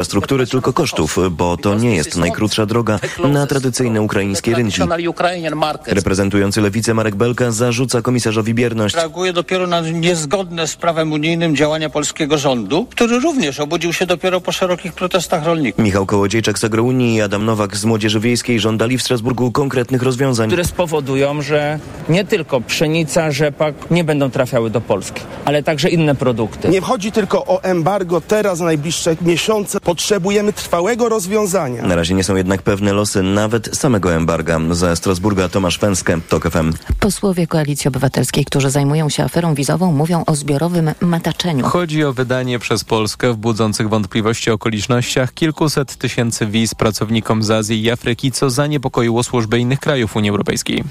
infrastruktury, tylko kosztów, bo to nie jest najkrótsza droga na tradycyjne ukraińskie rynki. Reprezentujący lewicę Marek Belka zarzuca komisarzowi bierność. Reaguje dopiero na niezgodne z prawem unijnym działania polskiego rządu, który również obudził się dopiero po szerokich protestach rolników. Michał Kołodziejczak z Agrounii i Adam Nowak z Młodzieży Wiejskiej żądali w Strasburgu konkretnych rozwiązań. Które spowodują, że nie tylko pszenica, rzepak nie będą trafiały do Polski, ale także inne produkty. Nie chodzi tylko o embargo teraz, najbliższe miesiące. Potrzebujemy trwałego rozwiązania. Na razie nie są jednak pewne losy nawet samego embarga. Ze Strasburga Tomasz Fęskę, TOK FM. Posłowie Koalicji Obywatelskiej, którzy zajmują się aferą wizową, mówią o zbiorowym mataczeniu. Chodzi o wydanie przez Polskę w budzących wątpliwości okolicznościach kilkuset tysięcy wiz pracownikom z Azji i Afryki, co zaniepokoiło służby innych krajów Unii Europejskiej.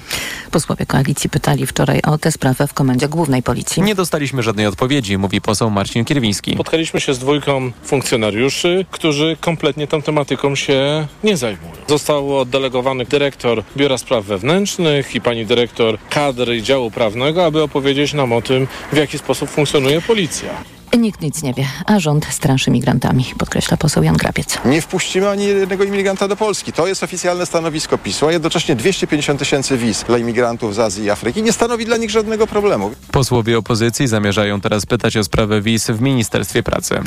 Posłowie koalicji pytali wczoraj o tę sprawę w Komendzie Głównej Policji. Nie dostaliśmy żadnej odpowiedzi, mówi poseł Marcin Kierwiński. Spotkaliśmy się z dwójką funkcjonariuszy, którzy kompletnie tą tematyką się nie zajmują. Został oddelegowany dyrektor Biura Spraw Wewnętrznych i pani dyrektor kadry działu prawnego, aby opowiedzieć nam o tym, w jaki sposób funkcjonuje policja. Nikt nic nie wie, a rząd straszy migrantami, podkreśla poseł Jan Grapiec. Nie wpuścimy ani jednego imigranta do Polski. To jest oficjalne stanowisko PiSu, a jednocześnie 250 tysięcy wiz dla imigrantów z Azji i Afryki nie stanowi dla nich żadnego problemu. Posłowie opozycji zamierzają teraz pytać o sprawę wiz w Ministerstwie Pracy.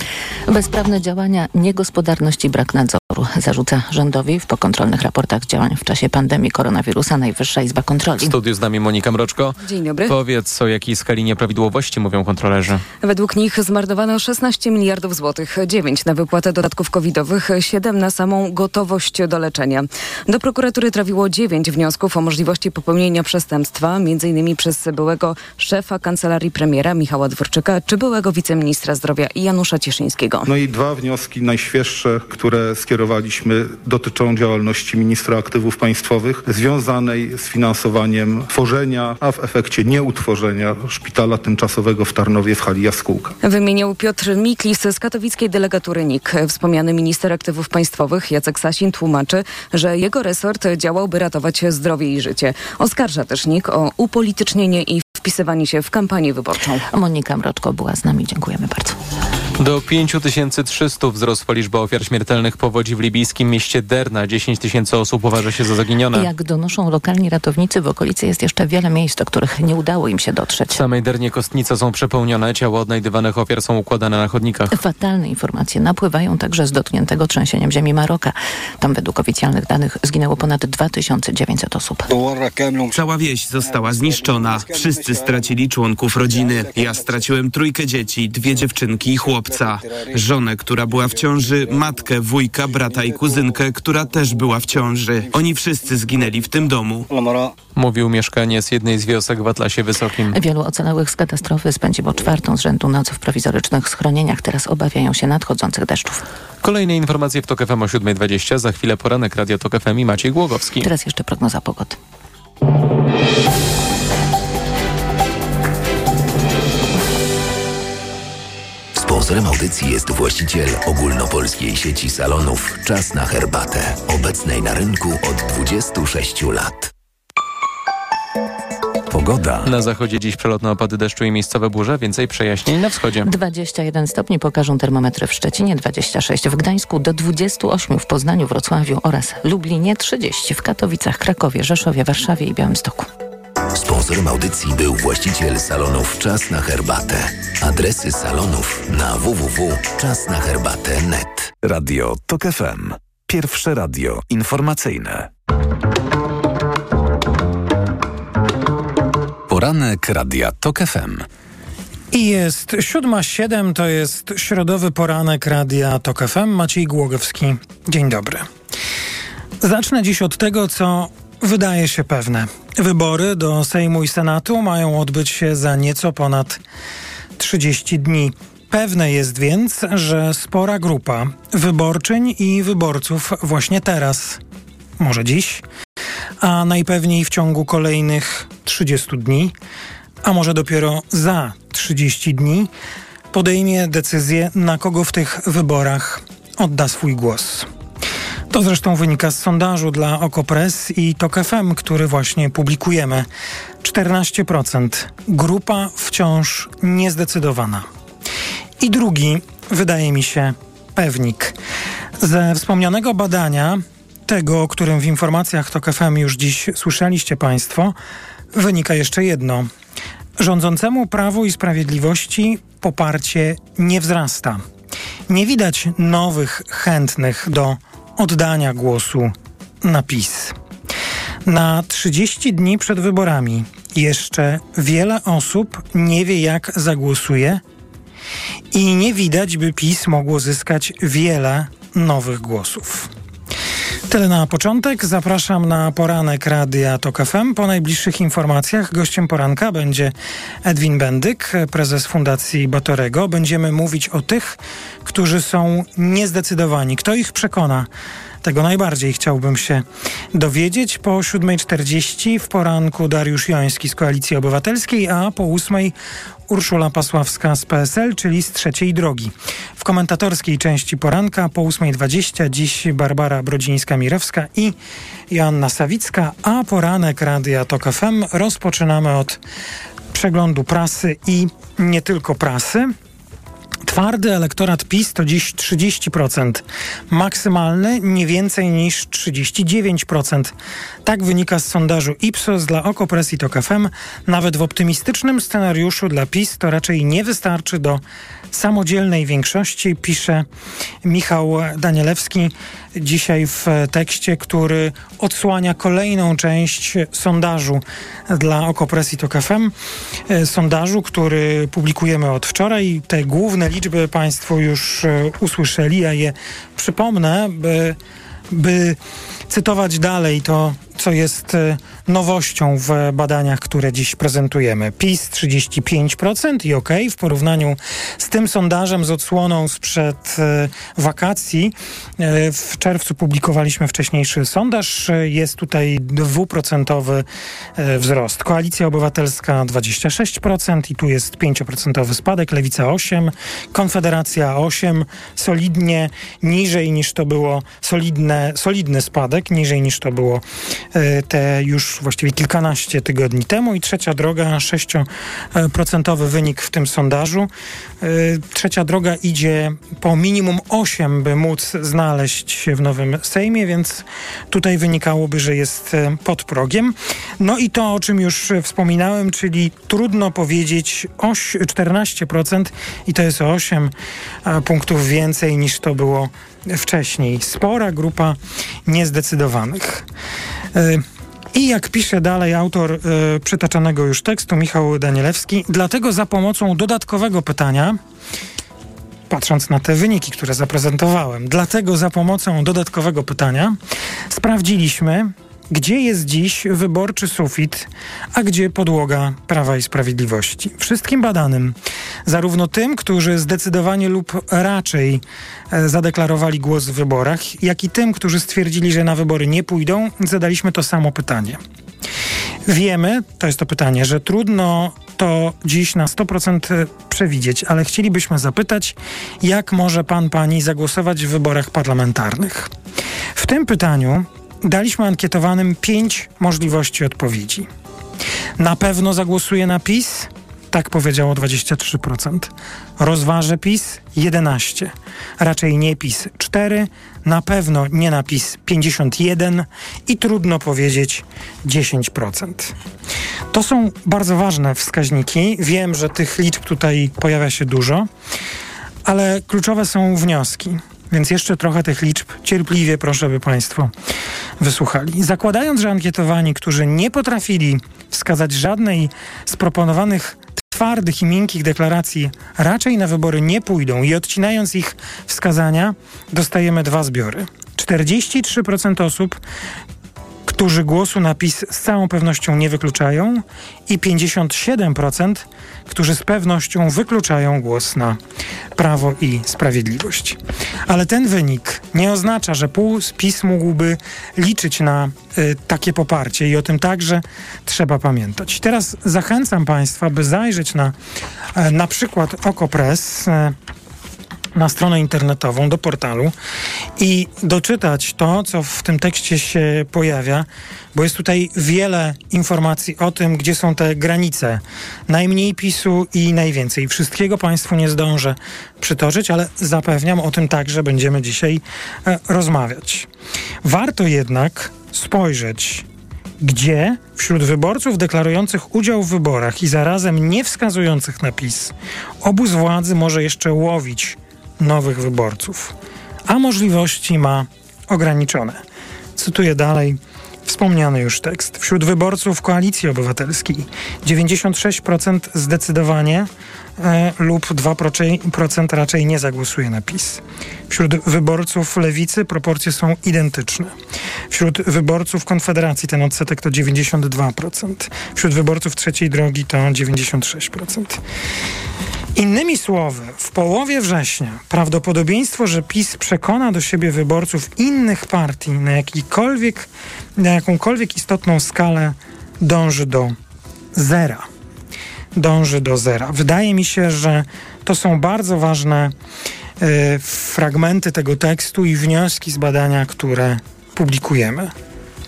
Bezprawne działania, niegospodarność i brak nadzoru zarzuca rządowi w pokontrolnych raportach działań w czasie pandemii koronawirusa Najwyższa Izba Kontroli. W studiu z nami Monika Mroczko. Dzień dobry. Powiedz, o jakiej skali nieprawidłowości mówią kontrolerzy. Według nich zmarnowano 16 miliardów złotych, 9 na wypłatę dodatków covidowych, 7 na samą gotowość do leczenia. Do prokuratury trafiło 9 wniosków o możliwości popełnienia przestępstwa, m.in. przez byłego szefa kancelarii premiera Michała Dworczyka czy byłego wiceministra zdrowia Janusza Cieszyńskiego. No i dwa wnioski najświeższe, które skierowaliśmy dotyczą działalności ministra aktywów państwowych związanej z finansowaniem tworzenia, a w efekcie nieutworzenia szpitala tymczasowego w Tarnowie w hali Jaskółka. Wymienił Piotr Miklis z katowickiej delegatury NIK. Wspomniany minister aktywów państwowych Jacek Sasin tłumaczy, że jego resort działał, by ratować zdrowie i życie. Oskarża też NIK o upolitycznienie i wpisywanie się w kampanię wyborczą. Monika Mroczko była z nami. Dziękujemy bardzo. Do 5300 wzrosła liczba ofiar śmiertelnych powodzi w libijskim mieście Derna. 10 tysięcy osób uważa się za zaginione. Jak donoszą lokalni ratownicy, w okolicy jest jeszcze wiele miejsc, do których nie udało im się dotrzeć. W samej Dernie kostnice są przepełnione, ciała odnajdywanych ofiar są układane na chodnikach. Fatalne informacje napływają także z dotkniętego trzęsieniem ziemi Maroka. Tam według oficjalnych danych zginęło ponad 2900 osób. Cała wieś została zniszczona. Wszyscy stracili członków rodziny. Ja straciłem trójkę dzieci, dwie dziewczynki i chłopca. Żonę, która była w ciąży, matkę, wujka, brata i kuzynkę, która też była w ciąży. Oni wszyscy zginęli w tym domu. Mówił mieszkaniec jednej z wiosek w Atlasie Wysokim. Wielu ocalałych z katastrofy spędziło czwartą z rzędu noc w prowizorycznych schronieniach. Teraz obawiają się nadchodzących deszczów. Kolejne informacje w TOK FM o 7.20. Za chwilę poranek Radio TOK FM i Maciej Głogowski. Teraz jeszcze prognoza pogody. Audycji jest właściciel ogólnopolskiej sieci salonów Czas na herbatę, obecnej na rynku od 26 lat. Pogoda. Na zachodzie dziś przelotne opady deszczu i miejscowe burze, więcej przejaśnień na wschodzie. 21 stopni pokażą termometry w Szczecinie, 26 w Gdańsku, do 28 w Poznaniu, Wrocławiu oraz Lublinie, 30 w Katowicach, Krakowie, Rzeszowie, Warszawie i Białymstoku. Sponsorem audycji był właściciel salonów Czas na herbatę. Adresy salonów na www.czasnaherbatę.net. Radio TOK FM. Pierwsze radio informacyjne. Poranek Radia TOK FM. I jest 7.07, to jest środowy poranek Radia TOK FM. Maciej Głogowski. Dzień dobry. Zacznę dziś od tego, co wydaje się pewne. Wybory do Sejmu i Senatu mają odbyć się za nieco ponad 30 dni. Pewne jest więc, że spora grupa wyborczyń i wyborców właśnie teraz, może dziś, a najpewniej w ciągu kolejnych 30 dni, a może dopiero za 30 dni, podejmie decyzję, na kogo w tych wyborach odda swój głos. To zresztą wynika z sondażu dla Okopres i TOK FM, który właśnie publikujemy. 14%. Grupa wciąż niezdecydowana. I drugi, wydaje mi się, pewnik. Ze wspomnianego badania, tego, o którym w informacjach TOK FM już dziś słyszeliście Państwo, wynika jeszcze jedno. Rządzącemu Prawu i Sprawiedliwości poparcie nie wzrasta. Nie widać nowych chętnych do oddania głosu na PiS. Na 30 dni przed wyborami jeszcze wiele osób nie wie, jak zagłosuje i nie widać, by PiS mogło zyskać wiele nowych głosów. Tyle na początek. Zapraszam na poranek Radia TOK FM. Po najbliższych informacjach gościem poranka będzie Edwin Bendyk, prezes Fundacji Batorego. Będziemy mówić o tych, którzy są niezdecydowani. Kto ich przekona? Tego najbardziej chciałbym się dowiedzieć. Po 7.40 w poranku Dariusz Joński z Koalicji Obywatelskiej, a po 8.00 Urszula Pasławska z PSL, czyli z trzeciej drogi. W komentatorskiej części poranka po 8.20 dziś Barbara Brodzińska-Mirewska i Joanna Sawicka, a poranek Radia TOK FM rozpoczynamy od przeglądu prasy i nie tylko prasy. Twardy elektorat PiS to dziś 30%, maksymalny nie więcej niż 39%. Tak wynika z sondażu Ipsos dla Okopres i TOK FM. Nawet w optymistycznym scenariuszu dla PiS to raczej nie wystarczy do samodzielnej większości, pisze Michał Danielewski dzisiaj w tekście, który odsłania kolejną część sondażu dla Okopres i TOK FM. Sondażu, który publikujemy od wczoraj. Te główne liczby Państwo już e, usłyszeli, a je przypomnę, by, by cytować dalej to, co jest e, nowością w badaniach, które dziś prezentujemy. PiS 35% i ok, w porównaniu z tym sondażem z odsłoną sprzed e, wakacji. E, w czerwcu publikowaliśmy wcześniejszy sondaż. Jest tutaj dwuprocentowy wzrost. Koalicja Obywatelska 26% i tu jest 5% spadek, Lewica 8%, Konfederacja 8%, solidnie niżej niż to było, solidne, solidny spadek, niżej niż to było te już właściwie kilkanaście tygodni temu i trzecia droga, 6% wynik w tym sondażu. Y, trzecia droga idzie po minimum 8, by móc znaleźć się w nowym Sejmie, więc tutaj wynikałoby, że jest y, pod progiem. No i to, o czym już wspominałem, czyli trudno powiedzieć 14% i to jest o 8 punktów więcej niż to było wcześniej. Spora grupa niezdecydowanych. Y, I jak pisze dalej autor y, przytaczanego już tekstu, Michał Danielewski, dlatego za pomocą dodatkowego pytania, patrząc na te wyniki, które zaprezentowałem, dlatego za pomocą dodatkowego pytania sprawdziliśmy, gdzie jest dziś wyborczy sufit, a gdzie podłoga Prawa i Sprawiedliwości. Wszystkim badanym, zarówno tym, którzy zdecydowanie lub raczej e, zadeklarowali głos w wyborach, jak i tym, którzy stwierdzili, że na wybory nie pójdą, zadaliśmy to samo pytanie. Wiemy, to jest to pytanie, że trudno to dziś na 100% przewidzieć, ale chcielibyśmy zapytać, jak może pan, pani zagłosować w wyborach parlamentarnych? W tym pytaniu daliśmy ankietowanym pięć możliwości odpowiedzi. Na pewno zagłosuję na PiS? Tak powiedziało 23%. Rozważę PiS? 11. Raczej nie PiS 4. Na pewno nie na PiS 51 i trudno powiedzieć 10%. To są bardzo ważne wskaźniki. Wiem, że tych liczb tutaj pojawia się dużo, ale kluczowe są wnioski. Więc jeszcze trochę tych liczb cierpliwie proszę, by Państwo wysłuchali. Zakładając, że ankietowani, którzy nie potrafili wskazać żadnej z proponowanych twardych i miękkich deklaracji, raczej na wybory nie pójdą i odcinając ich wskazania, dostajemy dwa zbiory. 43% osób którzy głosu na PiS z całą pewnością nie wykluczają i 57%, którzy z pewnością wykluczają głos na Prawo i Sprawiedliwość. Ale ten wynik nie oznacza, że PiS mógłby liczyć na y, takie poparcie i o tym także trzeba pamiętać. Teraz zachęcam Państwa, by zajrzeć na y, na przykład Okopres. Y, na stronę internetową, do portalu i doczytać to, co w tym tekście się pojawia, bo jest tutaj wiele informacji o tym, gdzie są te granice. Najmniej PiSu i najwięcej. Wszystkiego Państwu nie zdążę przytoczyć, ale zapewniam, o tym także będziemy dzisiaj e, rozmawiać. Warto jednak spojrzeć gdzie wśród wyborców deklarujących udział w wyborach i zarazem nie wskazujących na PiS, obóz władzy może jeszcze łowić nowych wyborców, a możliwości ma ograniczone. Cytuję dalej wspomniany już tekst. Wśród wyborców Koalicji Obywatelskiej 96% zdecydowanie e, lub 2% raczej nie zagłosuje na PiS. Wśród wyborców Lewicy proporcje są identyczne. Wśród wyborców Konfederacji ten odsetek to 92%. Wśród wyborców Trzeciej Drogi to 96%. Innymi słowy, w połowie września prawdopodobieństwo, że PiS przekona do siebie wyborców innych partii na jakikolwiek, na jakąkolwiek istotną skalę dąży do zera. Dąży do zera. Wydaje mi się, że to są bardzo ważne y, fragmenty tego tekstu i wnioski z badania, które publikujemy.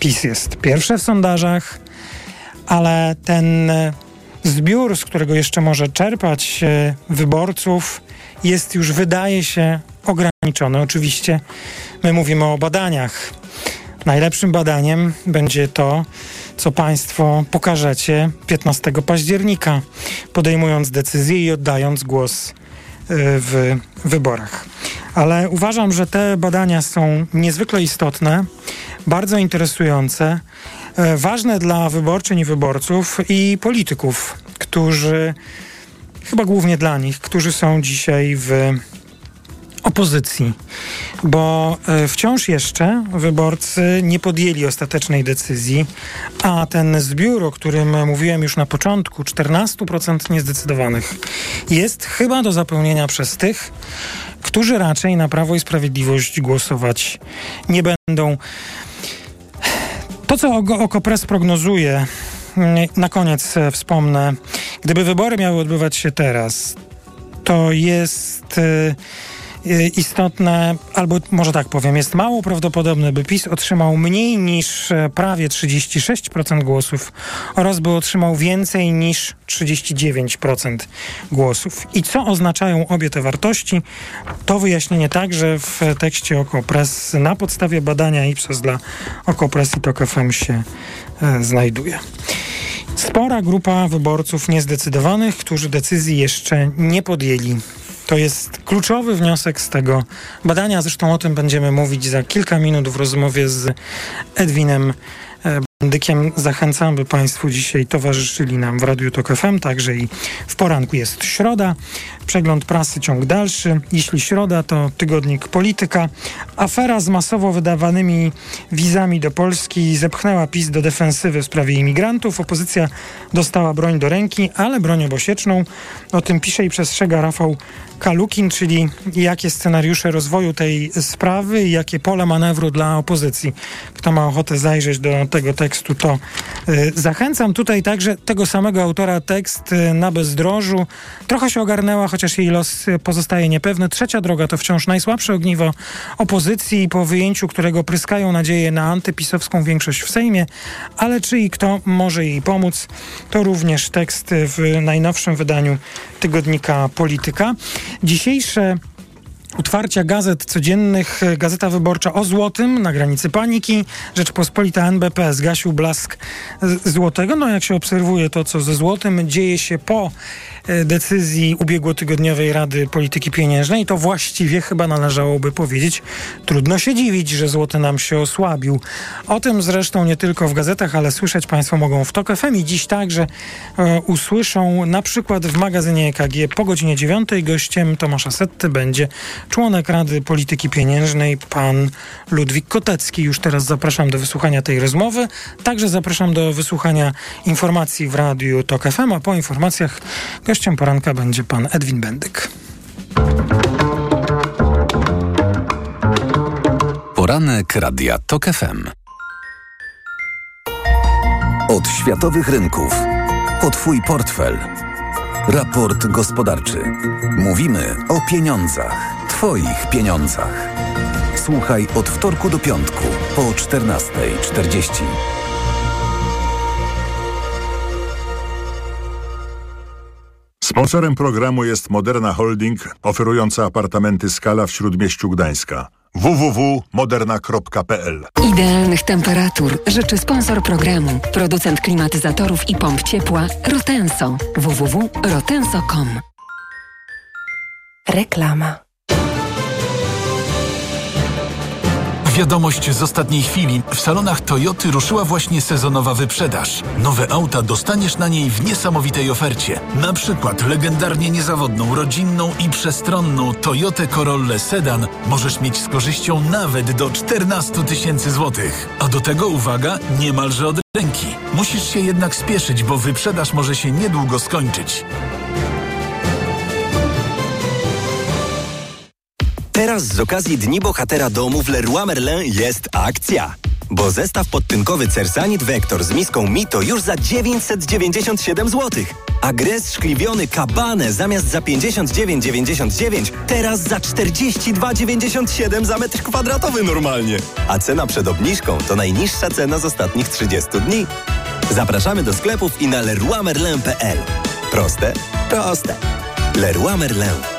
PiS jest pierwsze w sondażach, ale ten zbiór, z którego jeszcze może czerpać e, wyborców, jest już, wydaje się, ograniczony. Oczywiście my mówimy o badaniach. Najlepszym badaniem będzie to, co Państwo pokażecie 15 października, podejmując decyzję i oddając głos e, w wyborach. Ale uważam, że te badania są niezwykle istotne, bardzo interesujące ważne dla wyborczyń i wyborców i polityków, którzy, chyba głównie dla nich, którzy są dzisiaj w opozycji, bo e, wciąż jeszcze wyborcy nie podjęli ostatecznej decyzji, a ten zbiór, o którym mówiłem już na początku, 14% niezdecydowanych, jest chyba do zapełnienia przez tych, którzy raczej na Prawo i Sprawiedliwość głosować nie będą. To, co Okopres prognozuje, mm, na koniec e, wspomnę, gdyby wybory miały odbywać się teraz, to jest e, istotne, albo może tak powiem, jest mało prawdopodobne, by PiS otrzymał mniej niż prawie 36% głosów oraz by otrzymał więcej niż 39% głosów. I co oznaczają obie te wartości? To wyjaśnienie także w tekście Okopres na podstawie badania Ipsos dla Okopres i TOK FM się e, znajduje. Spora grupa wyborców niezdecydowanych, którzy decyzji jeszcze nie podjęli. To jest kluczowy wniosek z tego badania. Zresztą o tym będziemy mówić za kilka minut w rozmowie z Edwinem Bandykiem zachęcam, by Państwo dzisiaj towarzyszyli nam w Radiu Tok FM, także i w poranku jest środa. Przegląd prasy ciąg dalszy. Jeśli środa, to tygodnik Polityka. Afera z masowo wydawanymi wizami do Polski zepchnęła PiS do defensywy w sprawie imigrantów. Opozycja dostała broń do ręki, ale broń obosieczną. O tym pisze i przestrzega Rafał Kalukin, czyli jakie scenariusze rozwoju tej sprawy i jakie pole manewru dla opozycji. Kto ma ochotę zajrzeć do tego tekstu, to y, zachęcam. Tutaj także tego samego autora tekst y, na bezdrożu. Trochę się ogarnęła, chociaż jej los pozostaje niepewny. Trzecia droga to wciąż najsłabsze ogniwo opozycji, po wyjęciu którego pryskają nadzieje na antypisowską większość w Sejmie, ale czy i kto może jej pomóc, to również tekst w najnowszym wydaniu tygodnika Polityka. Dzisiejsze Utwarcia gazet codziennych, Gazeta Wyborcza o złotym na granicy paniki, Rzeczpospolita NBP zgasił blask złotego. No jak się obserwuje to, co ze złotym dzieje się po E, decyzji ubiegłotygodniowej Rady Polityki Pieniężnej, to właściwie chyba należałoby powiedzieć, trudno się dziwić, że złoty nam się osłabił. O tym zresztą nie tylko w gazetach, ale słyszeć Państwo mogą w TOK FM i dziś także e, usłyszą na przykład w magazynie EKG po godzinie 9 gościem Tomasza Setty będzie członek Rady Polityki Pieniężnej, pan Ludwik Kotecki. Już teraz zapraszam do wysłuchania tej rozmowy. Także zapraszam do wysłuchania informacji w radiu TOK FM, a po informacjach Gościem poranka będzie pan Edwin Bendyk. Poranek Radia TOK FM. Od światowych rynków. Po Twój portfel. Raport gospodarczy. Mówimy o pieniądzach. Twoich pieniądzach. Słuchaj od wtorku do piątku po 14.40. Sponsorem programu jest Moderna Holding, oferująca apartamenty Skala w Śródmieściu Gdańska. www.moderna.pl Idealnych temperatur życzy sponsor programu, producent klimatyzatorów i pomp ciepła Rotenso. www.rotenso.com Reklama Wiadomość z ostatniej chwili. W salonach Toyoty ruszyła właśnie sezonowa wyprzedaż. Nowe auta dostaniesz na niej w niesamowitej ofercie. Na przykład legendarnie niezawodną, rodzinną i przestronną Toyotę Corollę Sedan możesz mieć z korzyścią nawet do 14 tysięcy złotych. A do tego, uwaga, niemalże od ręki. Musisz się jednak spieszyć, bo wyprzedaż może się niedługo skończyć. Teraz z okazji Dni Bohatera Domu w Leroy Merlin jest akcja. Bo zestaw podtynkowy Cersanit Vector z miską Mito już za 997 zł. A gres szkliwiony Kabane zamiast za 59,99 teraz za 42,97 za metr kwadratowy normalnie. A cena przed obniżką to najniższa cena z ostatnich 30 dni. Zapraszamy do sklepów i na leroymerlin.pl. Proste? Proste. Leroy Merlin.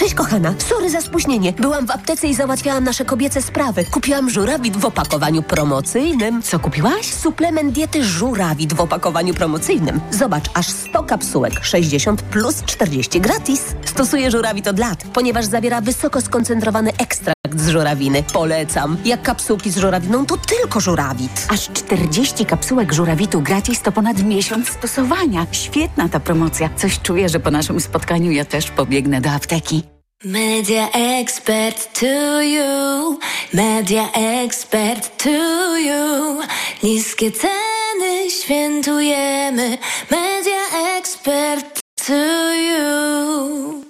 Cześć kochana, sorry za spóźnienie. Byłam w aptece i załatwiałam nasze kobiece sprawy. Kupiłam żurawit w opakowaniu promocyjnym. Co kupiłaś? Suplement diety żurawit w opakowaniu promocyjnym. Zobacz, aż 100 kapsułek, 60 plus 40 gratis. Stosuję żurawit od lat, ponieważ zawiera wysoko skoncentrowany ekstrakt z żurawiny. Polecam. Jak kapsułki z żurawiną, to tylko żurawit. Aż 40 kapsułek żurawitu gratis to ponad miesiąc stosowania. Świetna ta promocja. Coś czuję, że po naszym spotkaniu ja też pobiegnę do apteki. Media expert to you, media expert to you. Niskie ceny świętujemy, media expert to you.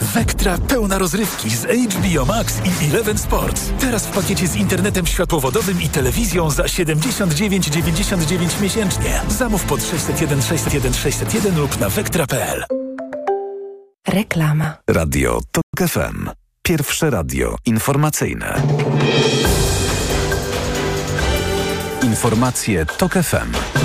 Vectra pełna rozrywki z HBO Max i Eleven Sports. Teraz w pakiecie z internetem światłowodowym i telewizją za 79,99 miesięcznie. Zamów pod 601 601 601 lub na vectra.pl. Reklama. Radio TOK FM. Pierwsze radio informacyjne. Informacje TOK FM.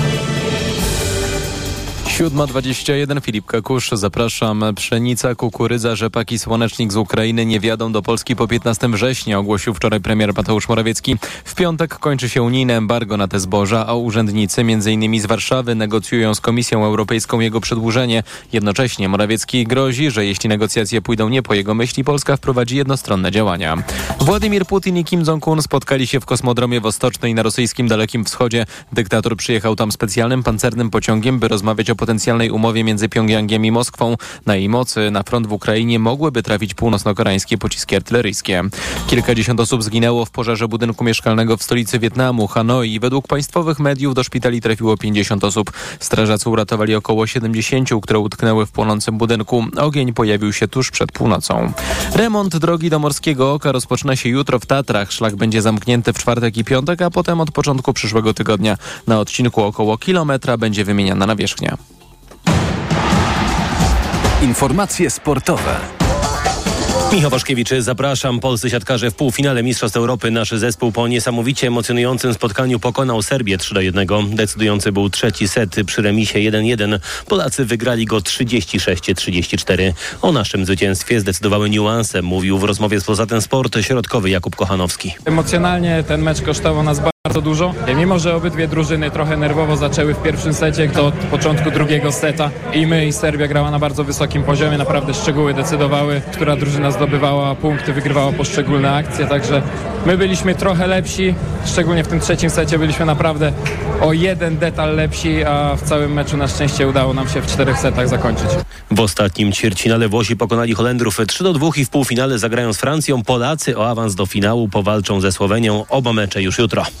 7.21 Filip Kakusz, zapraszam. Pszenica, kukurydza, rzepak i słonecznik z Ukrainy nie wjadą do Polski po 15 września, ogłosił wczoraj premier Mateusz Morawiecki. W piątek kończy się unijne embargo na te zboża, a urzędnicy m.in. z Warszawy negocjują z Komisją Europejską jego przedłużenie. Jednocześnie Morawiecki grozi, że jeśli negocjacje pójdą nie po jego myśli, Polska wprowadzi jednostronne działania. Władimir Putin i Kim Jong-un spotkali się w kosmodromie Wostocznej na rosyjskim Dalekim Wschodzie. Dyktator przyjechał tam specjalnym pancernym pociągiem, by rozmawiać o potencjalnej umowie między Pjongjangiem i Moskwą. Na jej mocy na front w Ukrainie mogłyby trafić północno-koreańskie pociski artyleryjskie. Kilkadziesiąt osób zginęło w pożarze budynku mieszkalnego w stolicy Wietnamu, Hanoi. Według państwowych mediów do szpitali trafiło 50 osób. Strażacy uratowali około 70, które utknęły w płonącym budynku. Ogień pojawił się tuż przed północą. Remont drogi do Morskiego Oka rozpoczyna się jutro w Tatrach. Szlak będzie zamknięty w czwartek i piątek, a potem od początku przyszłego tygodnia na odcinku około kilometra będzie wymieniana nawierzchnia. Informacje sportowe. Michał Waszkiewicz, zapraszam. Polscy siatkarze w półfinale Mistrzostw Europy. Nasz zespół po niesamowicie emocjonującym spotkaniu pokonał Serbię 3 do 1. Decydujący był trzeci set przy remisie 1-1. Polacy wygrali go 36-34. O naszym zwycięstwie zdecydowały niuanse, mówił w rozmowie z Poza ten Sport środkowy Jakub Kochanowski. Emocjonalnie ten mecz kosztował nas bardzo dużo. Mimo, że obydwie drużyny trochę nerwowo zaczęły w pierwszym secie, to od początku drugiego seta i my i Serbia grała na bardzo wysokim poziomie. Naprawdę szczegóły decydowały, która drużyna zdobywała punkty, wygrywała poszczególne akcje, także my byliśmy trochę lepsi, szczególnie w tym trzecim secie byliśmy naprawdę o jeden detal lepsi, a w całym meczu na szczęście udało nam się w czterech setach zakończyć. W ostatnim ćwierćfinale Włosi pokonali Holendrów 3 do 2 i w półfinale zagrają z Francją. Polacy o awans do finału powalczą ze Słowenią. Oba mecze już jutro.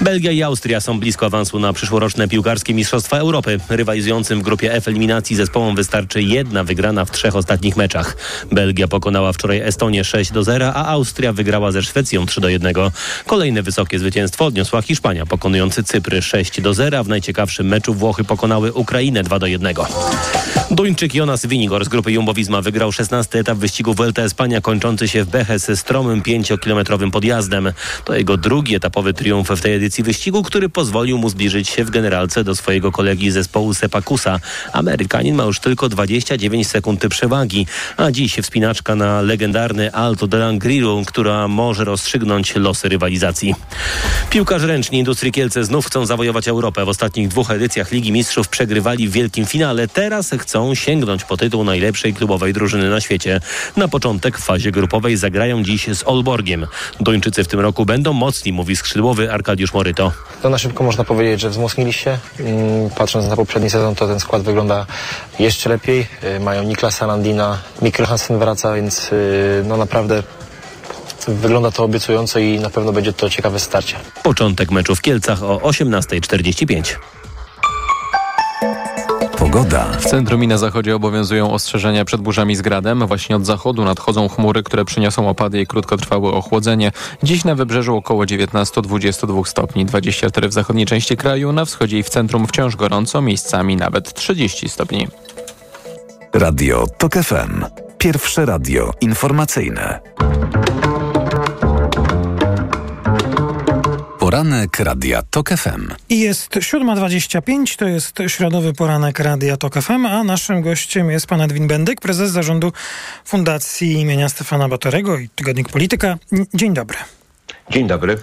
Belgia i Austria są blisko awansu na przyszłoroczne piłkarskie Mistrzostwa Europy. Rywalizującym w grupie F eliminacji zespołom wystarczy jedna wygrana w trzech ostatnich meczach. Belgia pokonała wczoraj Estonię 6 do 0, a Austria wygrała ze Szwecją 3 do 1. Kolejne wysokie zwycięstwo odniosła Hiszpania, pokonujący Cypry 6 do 0. W najciekawszym meczu Włochy pokonały Ukrainę 2 do 1. Duńczyk Jonas Winigor z grupy Jumbo-Visma wygrał 16 etap wyścigu Vuelta Espania kończący się w Beche ze stromym 5-kilometrowym podjazdem. To jego drugi etapowy triumf w tej edycji wyścigu, który pozwolił mu zbliżyć się w generalce do swojego kolegi zespołu Sepakusa. Amerykanin ma już tylko 29 sekund przewagi, a dziś wspinaczka na legendarny Alto de Langriru, która może rozstrzygnąć losy rywalizacji. Piłkarze ręczni Industrii Kielce znów chcą zawojować Europę. W ostatnich dwóch edycjach Ligi Mistrzów przegrywali w wielkim finale. Teraz chcą sięgnąć po tytuł najlepszej klubowej drużyny na świecie. Na początek w fazie grupowej zagrają dziś z Olborgiem. Duńczycy w tym roku będą mocni, mówi skrzydłowy Arkadiusz Moryto. To na szybko można powiedzieć, że wzmocnili się. Mm, Patrząc na poprzedni sezon, to ten skład wygląda jeszcze lepiej. Y, Mają Niklasa Landina, Mikkel Hansen wraca, więc y, no naprawdę wygląda to obiecująco i na pewno będzie to ciekawe starcie. Początek meczu w Kielcach o 18.45. Pogoda. W centrum i na zachodzie obowiązują ostrzeżenia przed burzami z gradem. Właśnie od zachodu nadchodzą chmury, które przyniosą opady i krótkotrwałe ochłodzenie. Dziś na wybrzeżu około 19-22 stopni, 24 w zachodniej części kraju, na wschodzie i w centrum wciąż gorąco, miejscami nawet 30 stopni. Radio TOK FM. Pierwsze radio informacyjne. Poranek Radia TOK FM. I jest 7.25, to jest środowy poranek Radia TOK FM, a naszym gościem jest pan Edwin Bendyk, prezes zarządu Fundacji imienia Stefana Batorego i Tygodnik Polityka. Dzień dobry. Dzień dobry.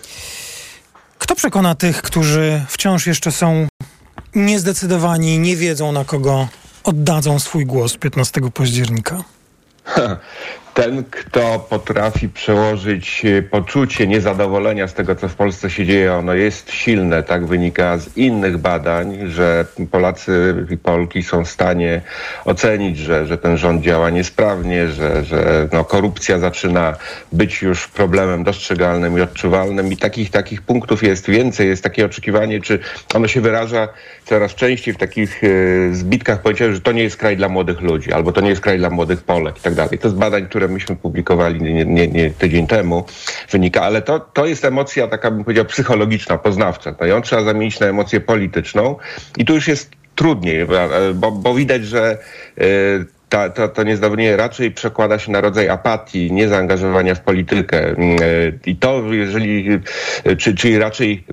Kto przekona tych, którzy wciąż jeszcze są niezdecydowani, nie wiedzą na kogo oddadzą swój głos 15 października? Ten, kto potrafi przełożyć e, poczucie niezadowolenia z tego, co w Polsce się dzieje, ono jest silne, tak wynika z innych badań, że Polacy i Polki są w stanie ocenić, że, że ten rząd działa niesprawnie, że, że no, korupcja zaczyna być już problemem dostrzegalnym i odczuwalnym. I takich, takich punktów jest więcej, jest takie oczekiwanie, czy ono się wyraża coraz częściej w takich e, zbitkach powiedziałem, że to nie jest kraj dla młodych ludzi, albo to nie jest kraj dla młodych Polek i tak dalej. To z badań, które myśmy publikowali nie, nie, nie tydzień temu wynika, ale to, to jest emocja taka, bym powiedział, psychologiczna, poznawcza. No ją trzeba zamienić na emocję polityczną i tu już jest trudniej, bo, bo widać, że y, ta, to, niezadowolenie raczej przekłada się na rodzaj apatii, niezaangażowania w politykę. Mm, I to, jeżeli, czy, czyli raczej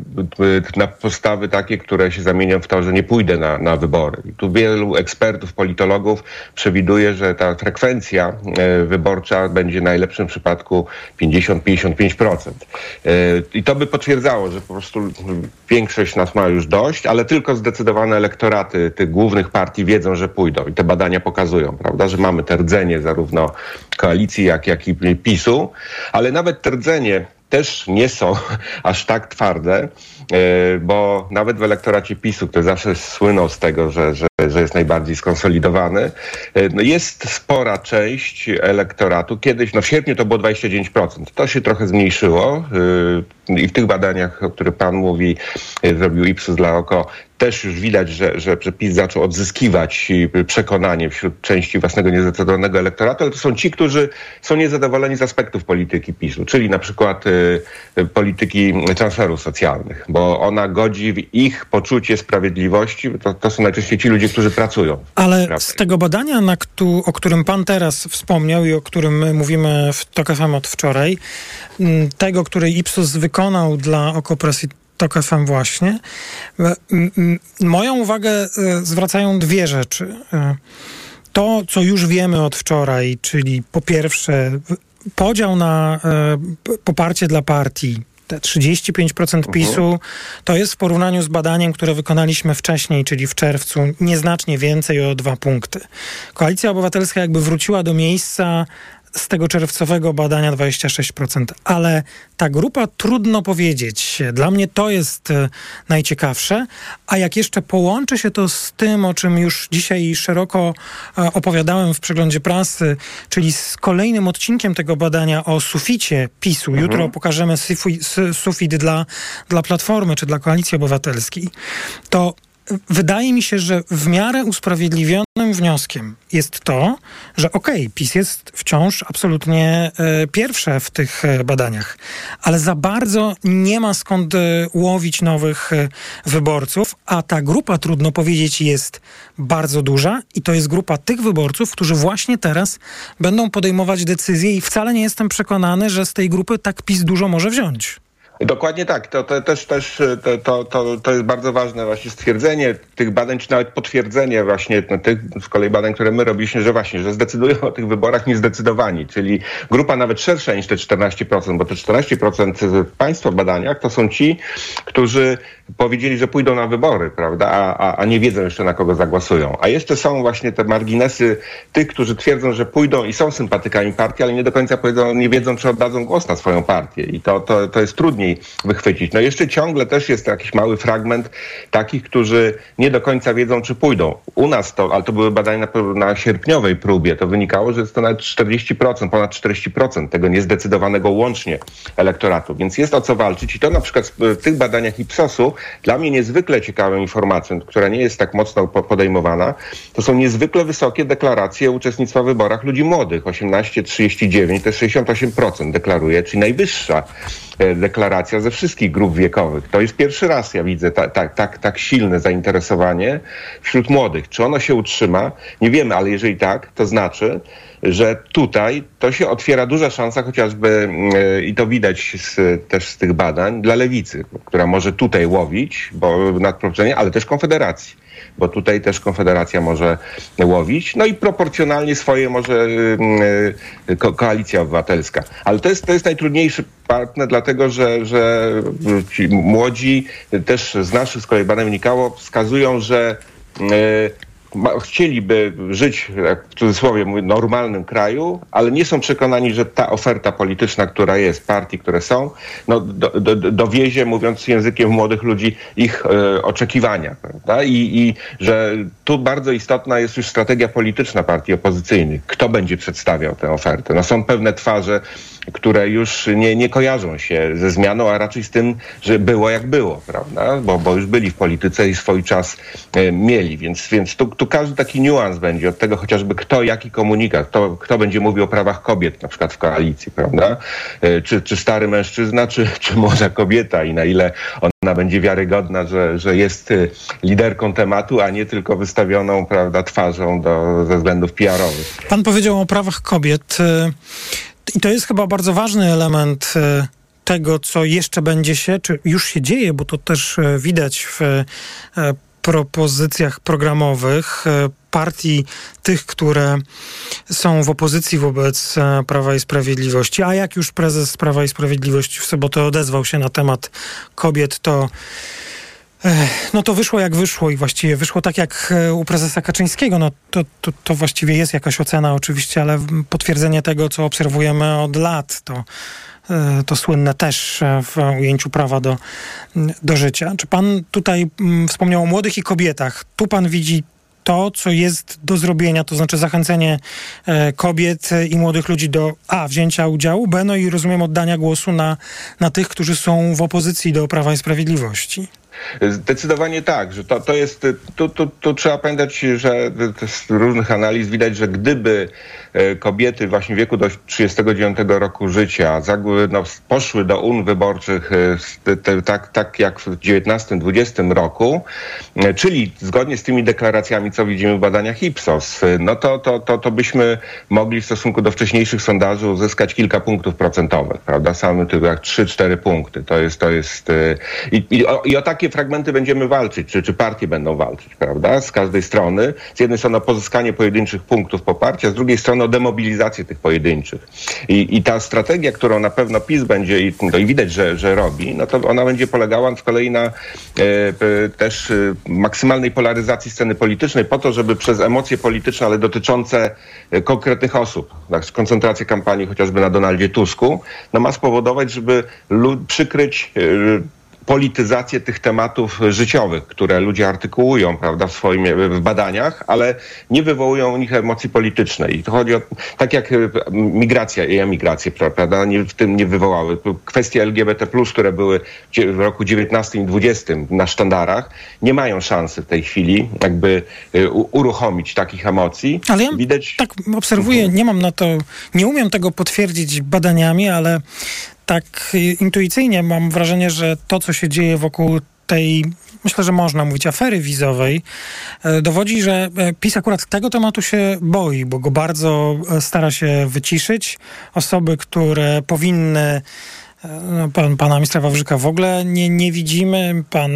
na postawy takie, które się zamienią w to, że nie pójdę na, na wybory. I tu wielu ekspertów, politologów przewiduje, że ta frekwencja wyborcza będzie w najlepszym przypadku 50-55%. I to by potwierdzało, że po prostu większość nas ma już dość, ale tylko zdecydowane elektoraty tych głównych partii wiedzą, że pójdą. I te badania pokazują, prawda, że mamy te rdzenie zarówno koalicji, jak, jak i PiSu, ale nawet te rdzenie też nie są aż tak twarde, bo nawet w elektoracie PiSu, który zawsze słynął z tego, że, że, że jest najbardziej skonsolidowany, no jest spora część elektoratu. Kiedyś, no w sierpniu to było 29%. To się trochę zmniejszyło i w tych badaniach, o których pan mówi, zrobił Ipsos dla oko, też już widać, że, że, PiS zaczął odzyskiwać przekonanie wśród części własnego niezdecydowanego elektoratu, ale to są ci, którzy są niezadowoleni z aspektów polityki PiSu, czyli na przykład polityki transferów socjalnych, bo ona godzi w ich poczucie sprawiedliwości. To, to są najczęściej ci ludzie, którzy pracują. Ale z tego badania, na któ- o którym pan teraz wspomniał i o którym my mówimy w TOK FM od wczoraj, m, tego, który Ipsos wykonał dla Okopresji TOK FM właśnie, moją uwagę e, zwracają dwie rzeczy. E, To, co już wiemy od wczoraj, czyli po pierwsze podział na e, poparcie dla partii, te 35% PiSu, to jest w porównaniu z badaniem, które wykonaliśmy wcześniej, czyli w czerwcu, nieznacznie więcej o dwa punkty. Koalicja Obywatelska jakby wróciła do miejsca z tego czerwcowego badania 26%, ale ta grupa trudno powiedzieć. Dla mnie to jest e, najciekawsze, a jak jeszcze połączy się to z tym, o czym już dzisiaj szeroko e, opowiadałem w przeglądzie prasy, czyli z kolejnym odcinkiem tego badania o suficie PiSu. Mhm. Jutro pokażemy sufit dla, dla Platformy czy dla Koalicji Obywatelskiej. To wydaje mi się, że w miarę usprawiedliwionym wnioskiem jest to, że okej, PiS jest wciąż absolutnie e, pierwsze w tych e, badaniach, ale za bardzo nie ma skąd e, łowić nowych wyborców, a ta grupa, trudno powiedzieć, jest bardzo duża i to jest grupa tych wyborców, którzy właśnie teraz będą podejmować decyzje i wcale nie jestem przekonany, że z tej grupy tak PiS dużo może wziąć. Dokładnie tak. To, to też, też to, to, to, jest bardzo ważne właśnie stwierdzenie tych badań, czy nawet potwierdzenie właśnie no, tych z kolei badań, które my robiliśmy, że właśnie, że zdecydują o tych wyborach niezdecydowani, czyli grupa nawet szersza niż te 14%, bo te 14% w badaniach to są ci, którzy powiedzieli, że pójdą na wybory, prawda, a, a, a nie wiedzą jeszcze na kogo zagłosują. A jeszcze są właśnie te marginesy tych, którzy twierdzą, że pójdą i są sympatykami partii, ale nie do końca powiedzą, nie wiedzą, czy oddadzą głos na swoją partię. I to, to, to jest trudniej wychwycić. No jeszcze ciągle też jest jakiś mały fragment takich, którzy nie do końca wiedzą, czy pójdą. U nas to, ale to były badania na, na sierpniowej próbie, to wynikało, że jest to nawet 40%, ponad 40% tego niezdecydowanego łącznie elektoratu. Więc jest o co walczyć i to na przykład w tych badaniach Ipsosu dla mnie niezwykle ciekawą informacją, która nie jest tak mocno po- podejmowana, to są niezwykle wysokie deklaracje uczestnictwa w wyborach ludzi młodych. 18-39 to jest 68% deklaruje, czyli najwyższa e, deklaracja ze wszystkich grup wiekowych. To jest pierwszy raz, ja widzę, tak, tak, tak, tak silne zainteresowanie wśród młodych. Czy ono się utrzyma? Nie wiemy, ale jeżeli tak, to znaczy, że tutaj to się otwiera duża szansa chociażby, mm, e, i to widać z, też z tych badań, dla lewicy, która może tutaj łowić bo nadprowadzenie, ale też Konfederacji bo tutaj też Konfederacja może łowić, no i proporcjonalnie swoje może mm, e, ko- koalicja obywatelska. Ale to jest, to jest najtrudniejszy partner, dlatego że, że ci młodzi też z naszych z kolei badań wynikało, wskazują, że e, chcieliby żyć, jak w cudzysłowie mówię, normalnym kraju, ale nie są przekonani, że ta oferta polityczna, która jest, partii, które są, no, do, do, do- dowiezie, mówiąc językiem młodych ludzi, ich e, oczekiwania. I, I że tu bardzo istotna jest już strategia polityczna partii opozycyjnych. Kto będzie przedstawiał tę ofertę? No, są pewne twarze, które już nie, nie kojarzą się ze zmianą, a raczej z tym, że było jak było, prawda? Bo, bo już byli w polityce i swój czas e, mieli, więc, więc tu, tu każdy taki niuans będzie od tego chociażby kto, jaki komunikat, kto, kto będzie mówił o prawach kobiet na przykład w koalicji, prawda? E, Czy, czy stary mężczyzna, czy, czy młoda kobieta i na ile ona będzie wiarygodna, że, że jest e, liderką tematu, a nie tylko wystawioną, prawda, twarzą do, ze względów PR-owych. Pan powiedział o prawach kobiet i to jest chyba bardzo ważny element y, tego, co jeszcze będzie się, czy już się dzieje, bo to też y, widać w y, propozycjach programowych partii tych, które są w opozycji wobec e, Prawa i Sprawiedliwości. A jak już prezes Prawa i Sprawiedliwości w sobotę odezwał się na temat kobiet, to No to wyszło jak wyszło i właściwie wyszło tak jak e, u prezesa Kaczyńskiego. No to, to, to właściwie jest jakaś ocena oczywiście, ale potwierdzenie tego, co obserwujemy od lat, to, e, to słynne też e, w ujęciu prawa do, do życia. Czy pan tutaj mm, wspomniał o młodych i kobietach? Tu pan widzi to, co jest do zrobienia, to znaczy zachęcenie kobiet i młodych ludzi do A. wzięcia udziału, B. no i rozumiem oddania głosu na, na tych, którzy są w opozycji do Prawa i Sprawiedliwości. Zdecydowanie tak, że to, to jest, tu, tu, tu trzeba pamiętać, że z różnych analiz widać, że gdyby kobiety właśnie w wieku do 39 roku życia no, poszły do urn wyborczych e, tak, tak jak w 19-20 roku, e, czyli zgodnie z tymi deklaracjami, co widzimy w badaniach Ipsos, no to, to, to, to byśmy mogli w stosunku do wcześniejszych sondaży uzyskać kilka punktów procentowych, prawda? Samy tylko jak 3-4 punkty. To jest, to jest i, i, o, i o takie fragmenty będziemy walczyć, czy, czy partie będą walczyć, prawda? Z każdej strony. Z jednej strony pozyskanie pojedynczych punktów poparcia, z drugiej strony o demobilizację tych pojedynczych. I, i ta strategia, którą na pewno PiS będzie, i, no i widać, że, że robi, no to ona będzie polegała z kolei na e, też e, maksymalnej polaryzacji sceny politycznej po to, żeby przez emocje polityczne, ale dotyczące e, konkretnych osób, tak, koncentrację kampanii chociażby na Donaldzie Tusku, no ma spowodować, żeby przykryć e, polityzację tych tematów życiowych, które ludzie artykułują prawda, w swoim w badaniach, ale nie wywołują u nich emocji politycznej. I to chodzi o, tak jak e, migracja i emigracja, prawda, nie, w tym nie wywołały. Kwestie LGBT+, które były w roku 19 i 20 na sztandarach, nie mają szansy w tej chwili jakby e, uruchomić takich emocji. Ale ja Widać... tak obserwuję, nie mam na to, nie umiem tego potwierdzić badaniami, ale tak intuicyjnie mam wrażenie, że to, co się dzieje wokół tej, myślę, że można mówić, afery wizowej, e, dowodzi, że e, PiS akurat tego tematu się boi, bo go bardzo e, stara się wyciszyć. Osoby, które powinny pan, pana ministra Wawrzyka w ogóle nie, nie widzimy. Pan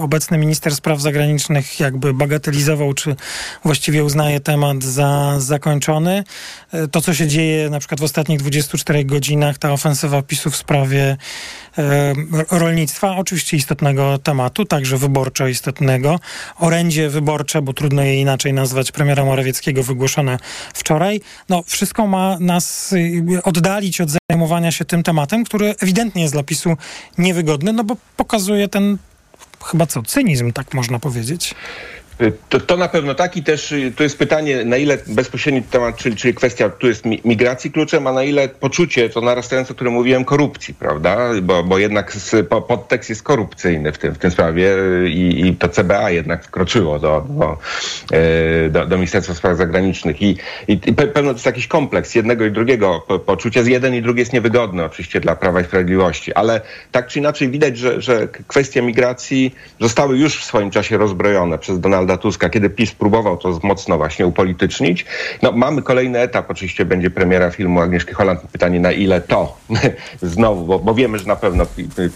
obecny minister spraw zagranicznych jakby bagatelizował, czy właściwie uznaje temat za zakończony. E, to, co się dzieje na przykład w ostatnich 24 godzinach, ta ofensywa PiSu w sprawie rolnictwa, oczywiście istotnego tematu, także wyborczo istotnego. Orędzie wyborcze, bo trudno je inaczej nazwać, premiera Morawieckiego wygłoszone wczoraj. No, wszystko ma nas y, oddalić od zajmowania się tym tematem, który ewidentnie jest dla PiSu niewygodny, no bo pokazuje ten chyba co, cynizm, tak można powiedzieć. To, to na pewno tak i też y, to jest pytanie, na ile bezpośredni temat, czyli, czyli kwestia, tu jest migracji kluczem, a na ile poczucie, to narastające, o którym mówiłem, korupcji, prawda? Bo, bo jednak z, po, podtekst jest korupcyjny w tym, w tym sprawie y, i, i to CBA jednak wkroczyło do, do, y, do, do Ministerstwa Spraw Zagranicznych i, i, i pewno to jest jakiś kompleks jednego i drugiego poczucia. Z jeden i drugi jest niewygodny oczywiście dla Prawa i Sprawiedliwości, ale tak czy inaczej widać, że, że kwestie migracji zostały już w swoim czasie rozbrojone przez Donalda Donalda Tuska, kiedy PiS próbował to mocno właśnie upolitycznić. No, mamy kolejny etap, oczywiście będzie premiera filmu Agnieszki Holland. Pytanie, na ile to znowu, bo, bo wiemy, że na pewno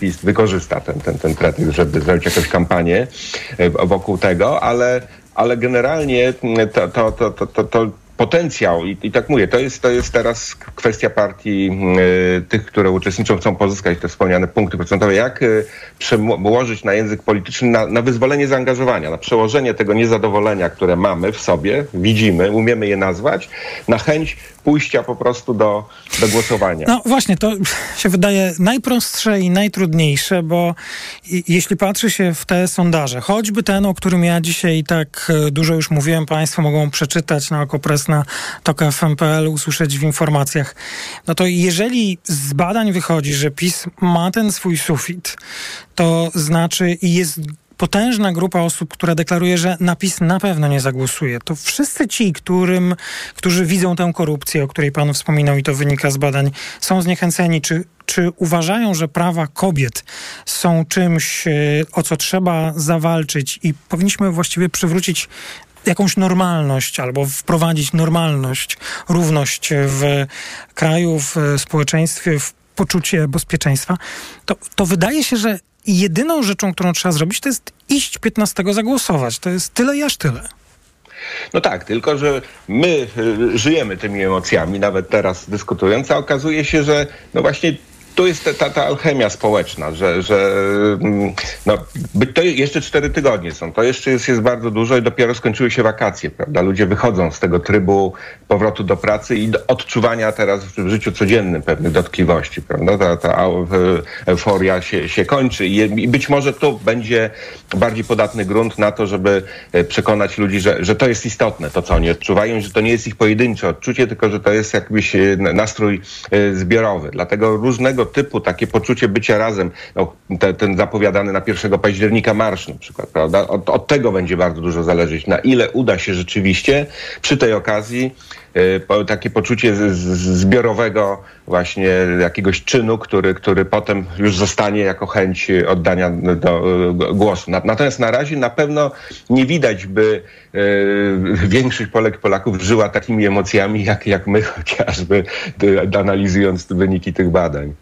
PiS wykorzysta ten, ten, ten pretekst, żeby zrobić jakąś kampanię e, wokół tego, ale, ale generalnie to, to, to, to, to potencjał i, i, tak mówię, to jest, to jest teraz kwestia partii y, tych, które uczestniczą, chcą pozyskać te wspomniane punkty procentowe. Jak y, przełożyć na język polityczny, na, na wyzwolenie zaangażowania, na przełożenie tego niezadowolenia, które mamy w sobie, widzimy, umiemy je nazwać, na chęć pójścia po prostu do, do głosowania. No właśnie, to się wydaje najprostsze i najtrudniejsze, bo jeśli patrzy się w te sondaże, choćby ten, o którym ja dzisiaj tak e, dużo już mówiłem, Państwo mogą przeczytać na Okopres na tokafm.pl, usłyszeć w informacjach, no to jeżeli z badań wychodzi, że PiS ma ten swój sufit, to znaczy i jest potężna grupa osób, która deklaruje, że napis na pewno nie zagłosuje. To wszyscy ci, którym, którzy widzą tę korupcję, o której pan wspominał i to wynika z badań, są zniechęceni. Czy, czy uważają, że prawa kobiet są czymś, e, o co trzeba zawalczyć i powinniśmy właściwie przywrócić jakąś normalność albo wprowadzić normalność, równość w kraju, w społeczeństwie, w poczucie bezpieczeństwa, to, to wydaje się, że i jedyną rzeczą, którą trzeba zrobić, to jest iść 15 zagłosować. To jest tyle i aż tyle. No tak, tylko że my y, żyjemy tymi emocjami, nawet teraz dyskutując, a okazuje się, że no właśnie tu jest ta, ta alchemia społeczna, że, że mm, no, to jeszcze cztery tygodnie są, to jeszcze jest, jest bardzo dużo i dopiero skończyły się wakacje, prawda? Ludzie wychodzą z tego trybu powrotu do pracy i do odczuwania teraz w życiu codziennym pewnych dotkliwości, prawda? Ta, ta euforia się, się kończy i być może tu będzie bardziej podatny grunt na to, żeby e, przekonać ludzi, że, że to jest istotne, to co oni odczuwają, że to nie jest ich pojedyncze odczucie, tylko że to jest jakbyś e, nastrój e, zbiorowy. Dlatego różnego typu takie poczucie bycia razem, no, te, ten zapowiadany na 1 października marsz na przykład, prawda? Od, od tego będzie bardzo dużo zależeć, na ile uda się rzeczywiście przy tej okazji po, takie poczucie z, z, zbiorowego właśnie jakiegoś czynu, który, który potem już zostanie jako chęć oddania do, głosu. Natomiast na razie na pewno nie widać, by e, większość Polek Polaków żyła takimi emocjami, jak, jak my chociażby, analizując wyniki tych badań.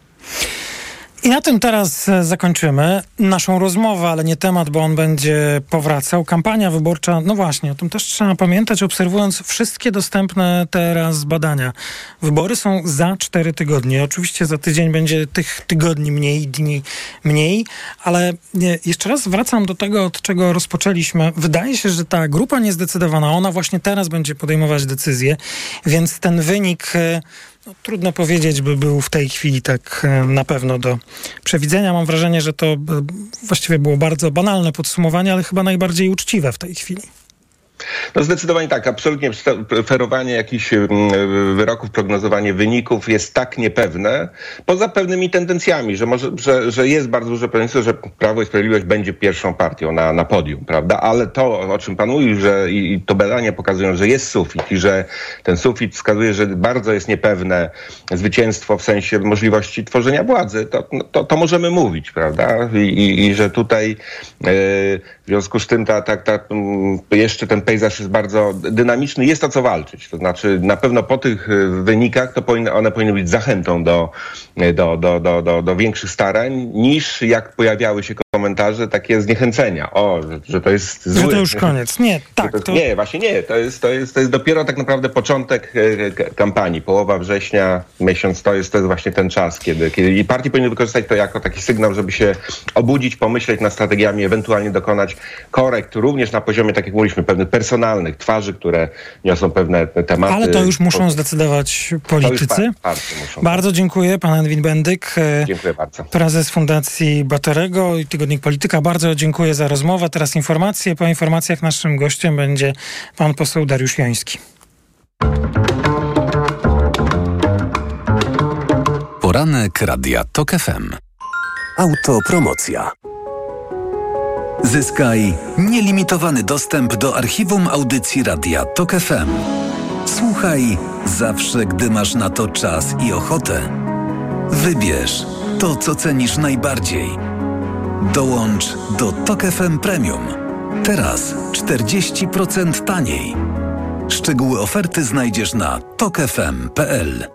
I na tym teraz e, zakończymy naszą rozmowę, ale nie temat, bo on będzie powracał. Kampania wyborcza, no właśnie, o tym też trzeba pamiętać, obserwując wszystkie dostępne teraz badania. Wybory są za cztery tygodnie. Oczywiście za tydzień będzie tych tygodni mniej, dni mniej, ale jeszcze raz wracam do tego, od czego rozpoczęliśmy. Wydaje się, że ta grupa niezdecydowana, ona właśnie teraz będzie podejmować decyzje, więc ten wynik e, no, trudno powiedzieć, by był w tej chwili tak e, na pewno do przewidzenia. Mam wrażenie, że to e, właściwie było bardzo banalne podsumowanie, ale chyba najbardziej uczciwe w tej chwili. No zdecydowanie tak. Absolutnie ferowanie jakichś mm, wyroków, prognozowanie wyników jest tak niepewne, poza pewnymi tendencjami, że, może, że, że jest bardzo duże pewieństwo, że Prawo i Sprawiedliwość będzie pierwszą partią na, na podium, prawda? Ale to, o czym pan mówił, że i, i to badania pokazują, że jest sufit i że ten sufit wskazuje, że bardzo jest niepewne zwycięstwo w sensie możliwości tworzenia władzy, to, no, to, to możemy mówić, prawda? I, i, i że tutaj yy, w związku z tym ta, ta, ta, mm, jeszcze ten pejzaż jest bardzo dynamiczny, jest o co walczyć. To znaczy na pewno po tych y, wynikach to powinny, one powinny być zachętą do, do, do, do, do, do większych starań, niż jak pojawiały się komentarze takie zniechęcenia. O, że, to jest złe. Że to już koniec. Nie, tak. To, to... Nie, właśnie nie. To jest, to, jest, to jest dopiero tak naprawdę początek e, kampanii. Połowa września, miesiąc to jest, to jest właśnie ten czas, kiedy, kiedy i partie powinny wykorzystać to jako taki sygnał, żeby się obudzić, pomyśleć nad strategiami, ewentualnie dokonać korekt, również na poziomie, tak jak mówiliśmy, pewnych personalnych twarzy, które niosą pewne tematy. Ale to już muszą zdecydować politycy. Bardzo dziękuję, pan Edwin Bendyk. E, dziękuję bardzo. Prezes Fundacji Batorego i Tygodnik Polityka. Bardzo dziękuję za rozmowę. Teraz informacje. Po informacjach naszym gościem będzie pan poseł Dariusz Joński. Poranek Radia TOK FM. Autopromocja. Zyskaj nielimitowany dostęp do archiwum audycji Radia TOK FM. Słuchaj zawsze, gdy masz na to czas i ochotę. Wybierz to, co cenisz najbardziej – Dołącz do Tok FM Premium. Teraz 40% taniej. Szczegóły oferty znajdziesz na tokefm.pl.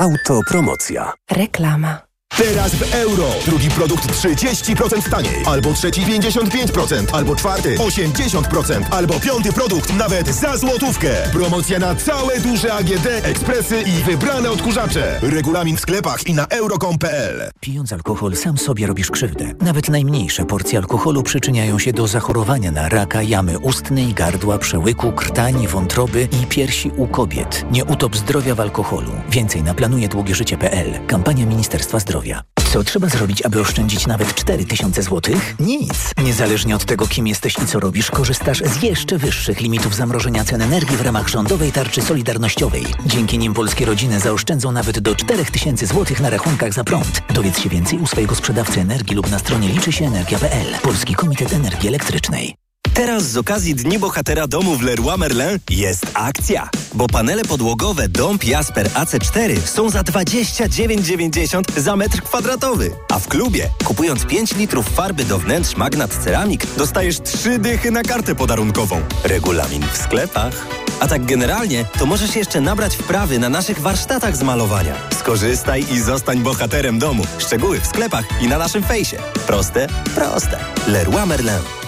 Autopromocja. Reklama. Teraz w euro. Drugi produkt 30% taniej. Albo trzeci 55%. Albo czwarty 80%. Albo piąty produkt nawet za złotówkę. Promocja na całe duże AGD, ekspresy i wybrane odkurzacze. Regulamin w sklepach i na euro.com.pl. Pijąc alkohol sam sobie robisz krzywdę. Nawet najmniejsze porcje alkoholu przyczyniają się do zachorowania na raka jamy ustnej, gardła, przełyku, krtani, wątroby i piersi u kobiet. Nie utop zdrowia w alkoholu. Więcej na planujedługieżycie.pl. Kampania Ministerstwa Zdrowia. Co trzeba zrobić, aby oszczędzić nawet 4000 zł? Nic. Niezależnie od tego, kim jesteś i co robisz, korzystasz z jeszcze wyższych limitów zamrożenia cen energii w ramach rządowej tarczy solidarnościowej. Dzięki nim polskie rodziny zaoszczędzą nawet do 4000 zł na rachunkach za prąd. Dowiedz się więcej u swojego sprzedawcy energii lub na stronie liczy się energia.pl. Polski Komitet Energii Elektrycznej. Teraz z okazji Dni Bohatera domu w Leroy Merlin jest akcja. Bo panele podłogowe Dom Jasper AC4 są za 29,90 za metr kwadratowy. A w klubie, kupując 5 litrów farby do wnętrz Magnat Ceramik, dostajesz 3 dychy na kartę podarunkową. Regulamin w sklepach. A tak generalnie, to możesz jeszcze nabrać wprawy na naszych warsztatach z malowania. Skorzystaj i zostań bohaterem domu. Szczegóły w sklepach i na naszym fejsie. Proste? Proste. Leroy Merlin.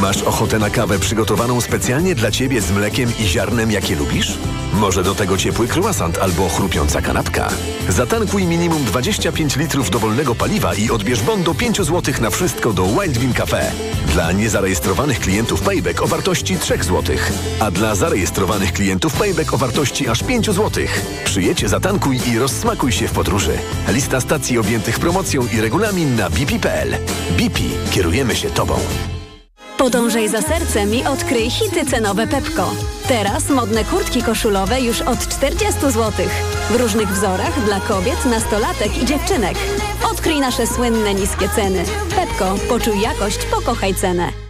Masz ochotę na kawę przygotowaną specjalnie dla Ciebie z mlekiem i ziarnem, jakie lubisz? Może do tego ciepły croissant albo chrupiąca kanapka? Zatankuj minimum 25 litrów dowolnego paliwa i odbierz bon do 5 zł na wszystko do Wild Bean Cafe. Dla niezarejestrowanych klientów Payback o wartości 3 zł, a dla zarejestrowanych klientów Payback o wartości aż 5 zł. Przyjedź, zatankuj i rozsmakuj się w podróży. Lista stacji objętych promocją i regulamin na bp.pl. BP. Kierujemy się Tobą. Podążaj za sercem i odkryj hity cenowe Pepko. Teraz modne kurtki koszulowe już od 40 zł. W różnych wzorach dla kobiet, nastolatek i dziewczynek. Odkryj nasze słynne niskie ceny. Pepko, poczuj jakość, pokochaj cenę.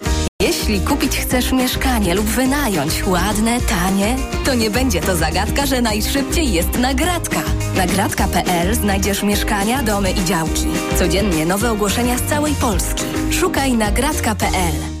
Jeśli kupić chcesz mieszkanie lub wynająć ładne, tanie, to nie będzie to zagadka, że najszybciej jest nagradka. Nagradka.pl znajdziesz mieszkania, domy i działki. Codziennie nowe ogłoszenia z całej Polski. Szukaj nagradka.pl.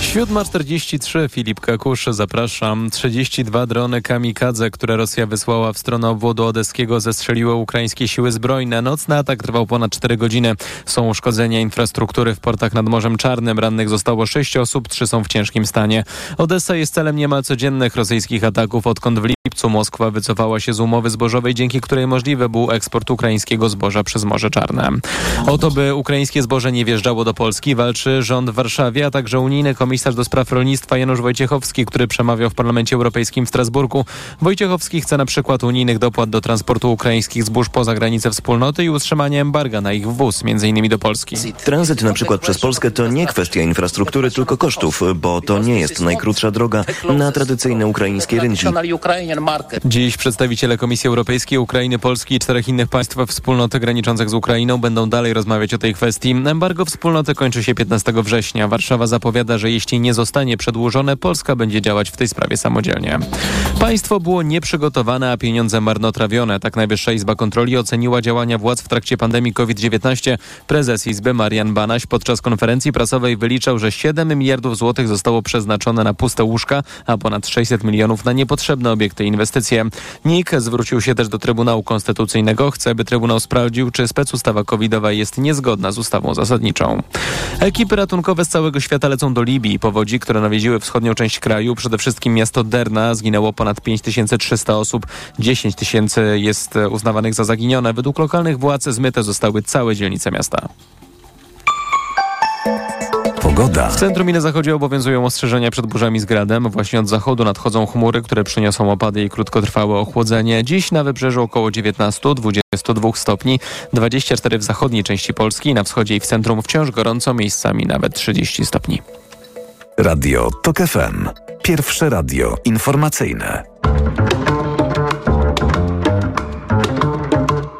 7.43 Filip Kakusz, zapraszam. 32 drony kamikadze, które Rosja wysłała w stronę obwodu odeskiego, zestrzeliły ukraińskie siły zbrojne. Nocny atak trwał ponad 4 godziny. Są uszkodzenia infrastruktury w portach nad Morzem Czarnym. Rannych zostało 6 osób, 3 są w ciężkim stanie. Odessa jest celem niemal codziennych rosyjskich ataków, odkąd w lipcu Moskwa wycofała się z umowy zbożowej, dzięki której możliwy był eksport ukraińskiego zboża przez Morze Czarne. O to, by ukraińskie zboże nie wjeżdżało do Polski, walczy rząd w Warszawie, a także unijny komisarz do spraw rolnictwa Janusz Wojciechowski, który przemawiał w Parlamencie Europejskim w Strasburgu. Wojciechowski chce na przykład unijnych dopłat do transportu ukraińskich zbóż poza granice wspólnoty i utrzymania embarga na ich wwóz, m.in. do Polski. Tranzyt na przykład przez Polskę to nie kwestia infrastruktury, tylko kosztów, bo to nie jest najkrótsza droga na tradycyjne ukraińskie rynki. Dziś przedstawiciele Komisji Europejskiej, Ukrainy, Polski i czterech innych państw wspólnoty graniczących z Ukrainą będą dalej rozmawiać o tej kwestii. Embargo wspólnoty kończy się 15 września. Warszawa zapowiada, że jeśli nie zostanie przedłużone, Polska będzie działać w tej sprawie samodzielnie. Państwo było nieprzygotowane, a pieniądze marnotrawione. Tak Najwyższa Izba Kontroli oceniła działania władz w trakcie pandemii COVID-19. Prezes Izby Marian Banaś podczas konferencji prasowej wyliczał, że 7 miliardów złotych zostało przeznaczone na puste łóżka, a ponad 600 milionów na niepotrzebne obiekty i inwestycje. NIK zwrócił się też do Trybunału Konstytucyjnego. Chce, by Trybunał sprawdził, czy specustawa covidowa jest niezgodna z ustawą zasadniczą. Ekipy ratunkowe z całego świata lecą do Libii. Powodzi, które nawiedziły wschodnią część kraju, przede wszystkim miasto Derna, zginęło ponad 5300 osób. 10 tysięcy jest uznawanych za zaginione. Według lokalnych władz zmyte zostały całe dzielnice miasta. Pogoda. W centrum i na zachodzie obowiązują ostrzeżenia przed burzami z gradem. Właśnie od zachodu nadchodzą chmury, które przyniosą opady i krótkotrwałe ochłodzenie. Dziś na wybrzeżu około 19-22 stopni, 24 w zachodniej części Polski, na wschodzie i w centrum wciąż gorąco, miejscami nawet 30 stopni. Radio TOK FM. Pierwsze radio informacyjne.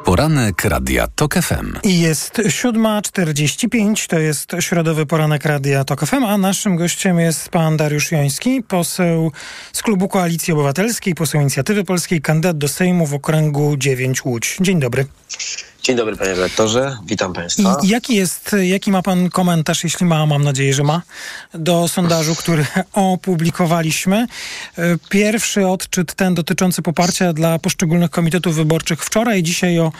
Poranek Radia TOK FM. I jest 7.45, to jest środowy poranek Radia TOK FM, a naszym gościem jest pan Dariusz Joński, poseł z klubu Koalicji Obywatelskiej, poseł Inicjatywy Polskiej, kandydat do Sejmu w okręgu 9 Łódź. Dzień dobry. Dzień dobry panie redaktorze, witam państwa. I jaki jest, jaki ma pan komentarz, jeśli ma, mam nadzieję, że ma, do sondażu, który opublikowaliśmy? Pierwszy odczyt ten dotyczący poparcia dla poszczególnych komitetów wyborczych wczoraj, dzisiaj o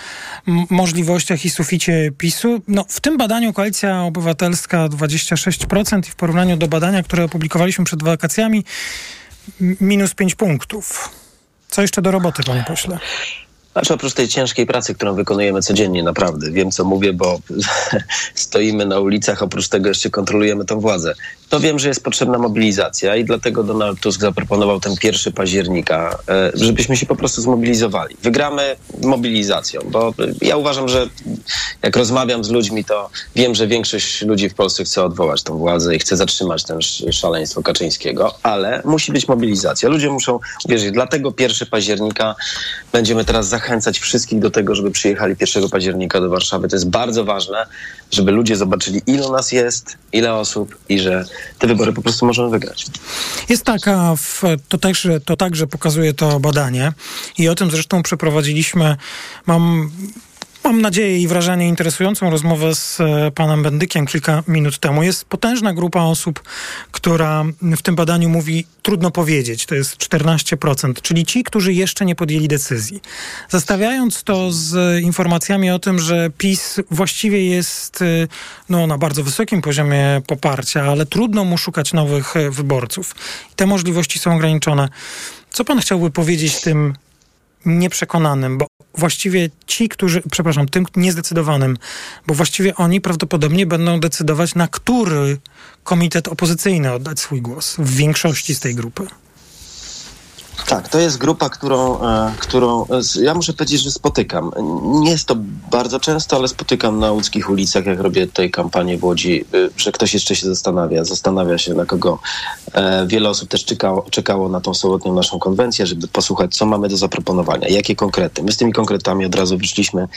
możliwościach i suficie PiSu. No, w tym badaniu Koalicja Obywatelska 26% i w porównaniu do badania, które opublikowaliśmy przed wakacjami, minus 5 punktów. Co jeszcze do roboty, panie pośle? Znaczy oprócz tej ciężkiej pracy, którą wykonujemy codziennie, naprawdę, wiem co mówię, bo stoimy na ulicach, oprócz tego jeszcze kontrolujemy tą władzę. To wiem, że jest potrzebna mobilizacja i dlatego Donald Tusk zaproponował ten pierwszy października, żebyśmy się po prostu zmobilizowali. Wygramy mobilizacją, bo ja uważam, że jak rozmawiam z ludźmi, to wiem, że większość ludzi w Polsce chce odwołać tą władzę i chce zatrzymać ten szaleństwo Kaczyńskiego, ale musi być mobilizacja. Ludzie muszą uwierzyć. Dlatego 1 października będziemy teraz zachęcać wszystkich do tego, żeby przyjechali 1 października do Warszawy. To jest bardzo ważne, żeby ludzie zobaczyli, ile nas jest, ile osób i że te wybory po prostu możemy wygrać. Jest taka, to, także, to także pokazuje to badanie i o tym zresztą przeprowadziliśmy, mam Mam nadzieję i wrażenie interesującą rozmowę z e, panem Bendykiem kilka minut temu. Jest potężna grupa osób, która w tym badaniu mówi trudno powiedzieć, to jest 14%, czyli ci, którzy jeszcze nie podjęli decyzji. Zestawiając to z informacjami o tym, że PiS właściwie jest e, no, na bardzo wysokim poziomie poparcia, ale trudno mu szukać nowych e, wyborców. Te możliwości są ograniczone. Co pan chciałby powiedzieć tym nieprzekonanym, bo właściwie ci, którzy, przepraszam, tym niezdecydowanym, bo właściwie oni prawdopodobnie będą decydować, na który komitet opozycyjny oddać swój głos w większości z tej grupy. Tak, to jest grupa, którą, e, którą e, ja muszę powiedzieć, że spotykam. Nie jest to bardzo często, ale spotykam na łódzkich ulicach, jak robię tej kampanii w Łodzi, e, że ktoś jeszcze się zastanawia, zastanawia się na kogo. Wiele osób też czekało, czekało na tą sobotnią naszą konwencję, żeby posłuchać, co mamy do zaproponowania, jakie konkrety. My z tymi konkretami od razu wyszliśmy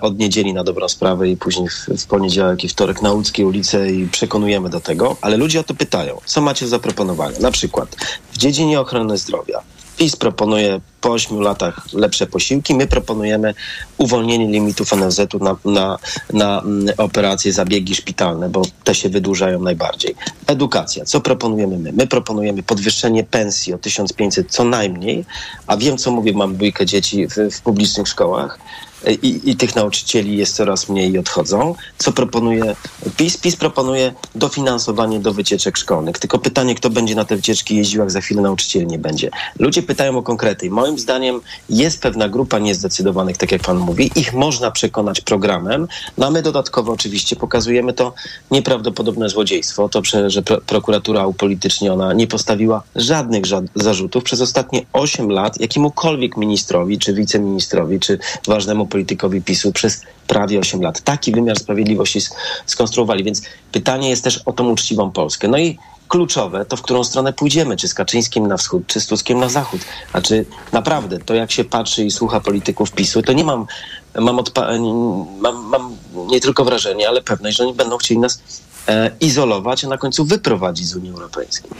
od niedzieli na dobrą sprawę i później w, poniedziałek i wtorek na łódzkie ulice i przekonujemy do tego, ale ludzie o to pytają, co macie do zaproponowania. Na przykład w dziedzinie ochrony zdrowia PiS proponuje po 8 latach lepsze posiłki. My proponujemy uwolnienie limitów NFZ-u na, na, na mm, operacje, zabiegi szpitalne, bo te się wydłużają najbardziej. Edukacja. Co proponujemy my? My proponujemy podwyższenie pensji o 1500 co najmniej, a wiem, co mówię, mam dwójkę dzieci w, w publicznych szkołach i, i tych nauczycieli jest coraz mniej i odchodzą. Co proponuje PiS? PiS proponuje dofinansowanie do wycieczek szkolnych. Tylko pytanie, kto będzie na te wycieczki jeździł, jak za chwilę nauczycieli nie będzie. Ludzie pytają o konkrety. Moim zdaniem jest pewna grupa niezdecydowanych, tak jak pan mówi. Ich można przekonać programem. No a my dodatkowo oczywiście pokazujemy to nieprawdopodobne złodziejstwo. To, że prokuratura upolityczniona nie postawiła żadnych zarzutów przez ostatnie 8 lat jakiemukolwiek ministrowi, czy wiceministrowi, czy ważnemu politykowi PiSu przez prawie 8 lat. Taki wymiar sprawiedliwości skonstruowali, więc pytanie jest też o tą uczciwą Polskę. No i kluczowe to, w którą stronę pójdziemy, czy z Kaczyńskim na wschód, czy z Tuskiem na zachód. A czy naprawdę, to jak się patrzy i słucha polityków PiSu, to nie mam, mam, mam, mam nie tylko wrażenie, ale pewność, że oni będą chcieli nas izolować, a na końcu wyprowadzić z Unii Europejskiej.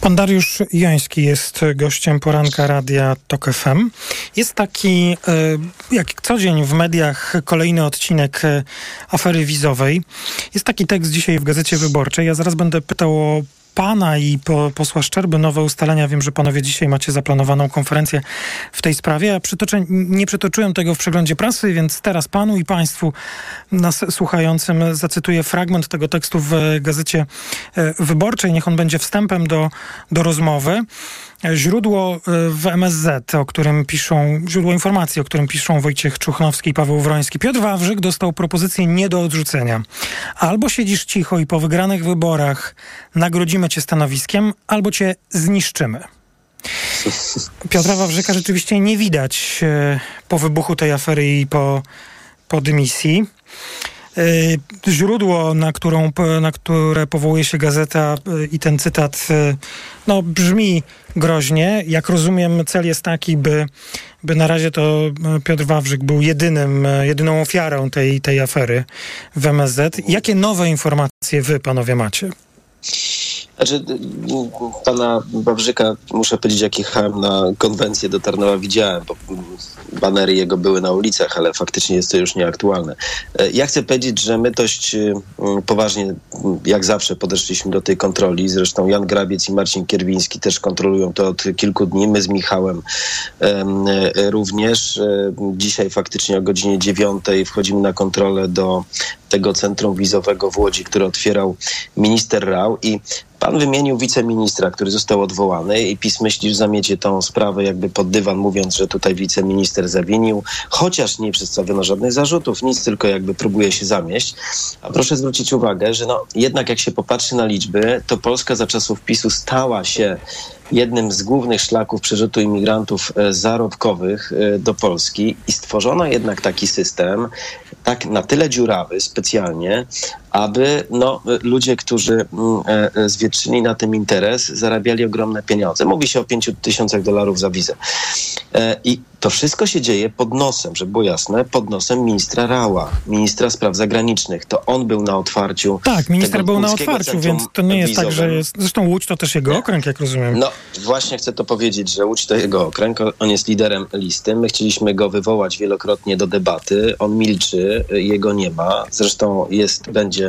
Pan Dariusz Jański jest gościem poranka Radia TOK FM. Jest taki, e, jak co dzień w mediach, kolejny odcinek e, afery wizowej. Jest taki tekst dzisiaj w Gazecie Wyborczej. Ja zaraz będę pytał o pana i po, posła Szczerby nowe ustalenia. Wiem, że panowie dzisiaj macie zaplanowaną konferencję w tej sprawie. Ja przytoczę, nie przytoczyłem tego w przeglądzie prasy, więc teraz panu i państwu nas słuchającym zacytuję fragment tego tekstu w Gazecie e, Wyborczej. Niech on będzie wstępem do, do rozmowy. Źródło e, w MSZ, o którym piszą, źródło informacji, o którym piszą Wojciech Czuchnowski i Paweł Wroński. Piotr Wawrzyk dostał propozycję nie do odrzucenia. Albo siedzisz cicho i po wygranych wyborach nagrodzimy cię stanowiskiem, albo cię zniszczymy. Piotra Wawrzyka rzeczywiście nie widać e, po wybuchu tej afery i po, po dymisji. E, źródło, na, którą, na które powołuje się gazeta e, i ten cytat e, no, brzmi groźnie. Jak rozumiem, cel jest taki, by, by na razie to Piotr Wawrzyk był jedynym, jedyną ofiarą tej, tej afery w MSZ. Jakie nowe informacje wy, panowie, macie? Znaczy, pana Wawrzyka, muszę powiedzieć, jak jechałem na konwencję do Tarnowa, widziałem, bo banery jego były na ulicach, ale faktycznie jest to już nieaktualne. E, ja chcę powiedzieć, że my dość e, poważnie, jak zawsze, podeszliśmy do tej kontroli. Zresztą Jan Grabiec i Marcin Kierwiński też kontrolują to od kilku dni. My z Michałem e, również. Dzisiaj faktycznie o godzinie dziewiątej wchodzimy na kontrolę do tego centrum wizowego w Łodzi, które otwierał minister Rał i Pan wymienił wiceministra, który został odwołany i PiS myśli, że zamiecie tą sprawę jakby pod dywan, mówiąc, że tutaj wiceminister zawinił, chociaż nie przedstawiono żadnych zarzutów, nic, tylko jakby próbuje się zamieść. A proszę zwrócić uwagę, że no, jednak jak się popatrzy na liczby, to Polska za czasów PiSu stała się jednym z głównych szlaków przerzutu imigrantów e, zarobkowych e, do Polski i stworzono jednak taki system, tak na tyle dziurawy specjalnie, aby no, ludzie, którzy mm, e, e, zwietrzyli na tym interes, zarabiali ogromne pieniądze. Mówi się o 5 tysiącach dolarów za wizę. E, I to wszystko się dzieje pod nosem, żeby było jasne, pod nosem ministra Rała, ministra spraw zagranicznych. To on był na otwarciu. Tak, minister był na otwarciu, więc to nie jest tak, że wizowym. jest... Zresztą Łódź to też jego okręg, jak rozumiem. No, właśnie chcę to powiedzieć, że Łódź to jego okręg, on jest liderem listy. My chcieliśmy go wywołać wielokrotnie do debaty. On milczy, jego nie ma. Zresztą jest, będzie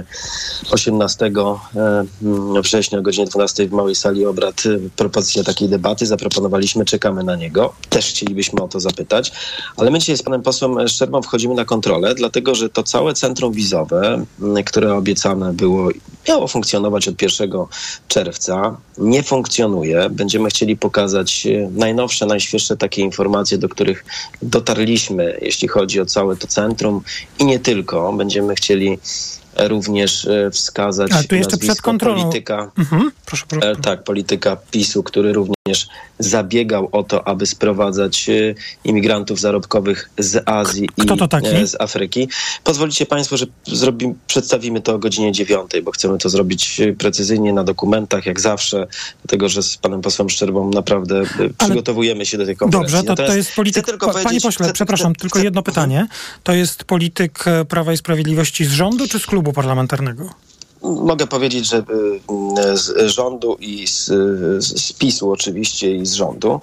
18 e, września o godzinie 12 w małej sali obrad e, propozycja takiej debaty. Zaproponowaliśmy, czekamy na niego. Też chcielibyśmy o to zapytać. Ale my dzisiaj z panem posłem Szczerbą wchodzimy na kontrolę, dlatego że to całe centrum wizowe, które obiecane było, miało funkcjonować od 1 czerwca, nie funkcjonuje. Będziemy chcieli pokazać e, najnowsze, najświeższe takie informacje, do których dotarliśmy, jeśli chodzi o całe to centrum i nie tylko. Będziemy chcieli również e, wskazać Ale tu jeszcze przed kontrolą. polityka, Mhm, proszę, proszę. E, Tak, polityka PiSu, który również zabiegał o to, aby sprowadzać e, imigrantów zarobkowych z Azji i e, z Afryki. Pozwolicie Państwo, że zrobimy, przedstawimy to o godzinie dziewiątej, bo chcemy to zrobić e, precyzyjnie na dokumentach, jak zawsze, dlatego że z panem posłem Szczerbą naprawdę e, przygotowujemy się do tej konferencji. Dobrze, to, to jest polityk. tylko Pa- Panie pośle, chcę- przepraszam, chcę- tylko jedno pytanie. To jest polityk e, Prawa i Sprawiedliwości z rządu czy z klubu parlamentarnego? Mogę powiedzieć, że y, z rządu i z, z PiSu oczywiście i z rządu.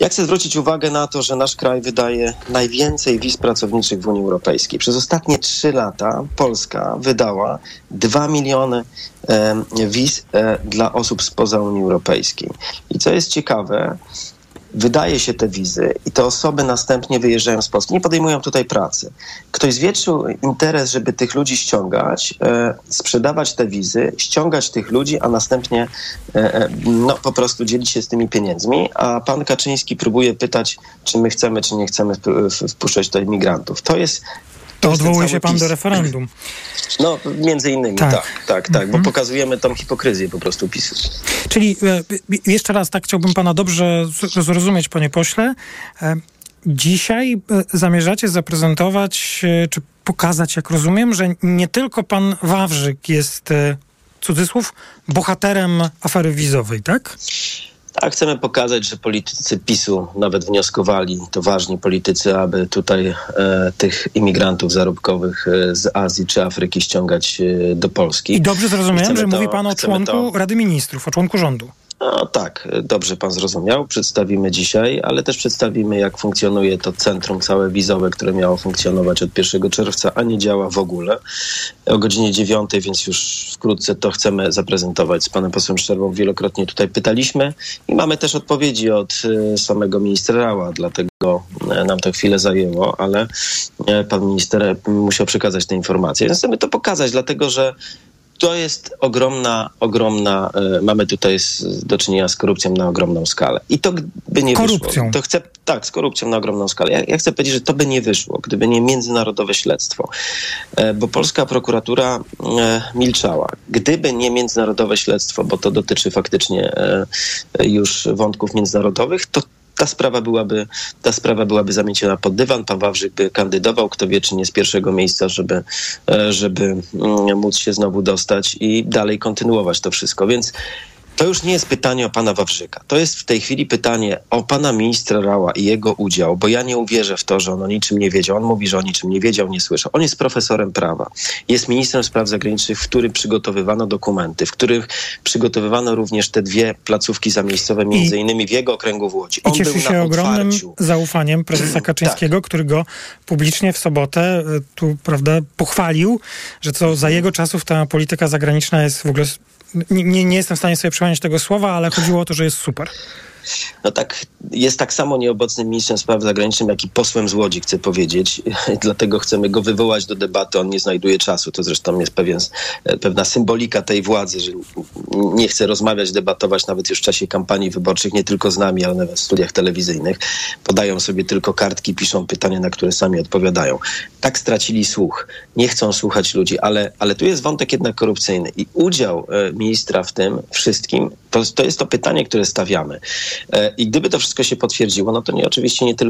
Ja chcę zwrócić uwagę na to, że nasz kraj wydaje najwięcej wiz pracowniczych w Unii Europejskiej. Przez ostatnie trzy lata Polska wydała 2 miliony wiz e, dla osób spoza Unii Europejskiej. I co jest ciekawe, wydaje się te wizy i te osoby następnie wyjeżdżają z Polski, nie podejmują tutaj pracy. Ktoś zwietrzył interes, żeby tych ludzi ściągać, e, sprzedawać te wizy, ściągać tych ludzi, a następnie e, e, no, po prostu dzielić się z tymi pieniędzmi, a pan Kaczyński próbuje pytać, czy my chcemy, czy nie chcemy wpuszczać tutaj migrantów. To jest To odwołuje się pan PiS. do referendum. No, między innymi, Tak. tak, tak, tak, bo pokazujemy tą hipokryzję po prostu PiSu. Czyli e, jeszcze raz tak chciałbym pana dobrze zrozumieć, panie pośle. E, Dzisiaj e, zamierzacie zaprezentować, czy pokazać, jak rozumiem, że nie tylko pan Wawrzyk jest, cudzysłów, bohaterem afery wizowej, tak? Tak, chcemy pokazać, że politycy PiSu nawet wnioskowali, to ważni politycy, aby tutaj e, tych imigrantów zarobkowych e, z Azji czy Afryki ściągać e, do Polski. I dobrze zrozumiałem, Chcemy że to- mówi pan o członku to- Rady Ministrów, o członku rządu. No tak, dobrze pan zrozumiał. Przedstawimy dzisiaj, ale też przedstawimy, jak funkcjonuje to centrum całe wizowe, które miało funkcjonować od 1 czerwca, a nie działa w ogóle. O godzinie 9, więc już wkrótce to chcemy zaprezentować z panem posłem Szczerbą. Wielokrotnie tutaj pytaliśmy i mamy też odpowiedzi od e, samego ministra Rała, dlatego e, nam to chwilę zajęło, ale e, pan minister musiał przekazać te informacje. Więc chcemy to pokazać, dlatego że to jest ogromna, ogromna, e, mamy tutaj z, do czynienia z korupcją na ogromną skalę. I to by nie Korupcją. wyszło. To chcę, tak, z korupcją na ogromną skalę. Ja, ja chcę powiedzieć, że to by nie wyszło, gdyby nie międzynarodowe śledztwo. E, bo polska prokuratura e, milczała. Gdyby nie międzynarodowe śledztwo, bo to dotyczy faktycznie już wątków międzynarodowych, to ta sprawa byłaby, ta sprawa byłaby zamieciona pod dywan. Pan Wawrzyk by kandydował, kto wie, czy nie z pierwszego miejsca, żeby, e, żeby mm, móc się znowu dostać i dalej kontynuować to wszystko. Więc to już nie jest pytanie o pana Wawrzyka. To jest w tej chwili pytanie o pana ministra Rała i jego udział, bo ja nie uwierzę w to, że on o niczym nie wiedział. On mówi, że o niczym nie wiedział, nie słyszał. On jest profesorem prawa. Jest ministrem spraw zagranicznych, w którym przygotowywano dokumenty, w których przygotowywano również te dwie placówki zamiejscowe, między innymi w jego okręgu w Łodzi. I On cieszy był się ogromnym otwarciu. zaufaniem prezesa Kaczyńskiego, który go publicznie w sobotę e, tu, prawda, pochwalił, że co za jego czasów ta polityka zagraniczna jest w ogóle... nie, nie jestem w stanie sobie przypomnieć tego słowa, ale chodziło o to, że jest super. No tak, jest tak samo nieobecnym ministrem spraw zagranicznych, jak i posłem z Łodzi, chcę powiedzieć. Dlatego chcemy go wywołać do debaty. On nie znajduje czasu. To zresztą jest pewien, pewna symbolika tej władzy, że nie chce rozmawiać, debatować nawet już w czasie kampanii wyborczych, nie tylko z nami, ale nawet w studiach telewizyjnych. Podają sobie tylko kartki, piszą pytania, na które sami odpowiadają. Tak stracili słuch. Nie chcą słuchać ludzi, ale, ale tu jest wątek jednak korupcyjny. I udział e, ministra w tym wszystkim, to, to jest to pytanie, które stawiamy. E, I gdyby to wszystko się potwierdziło, no to nie oczywiście nie tylko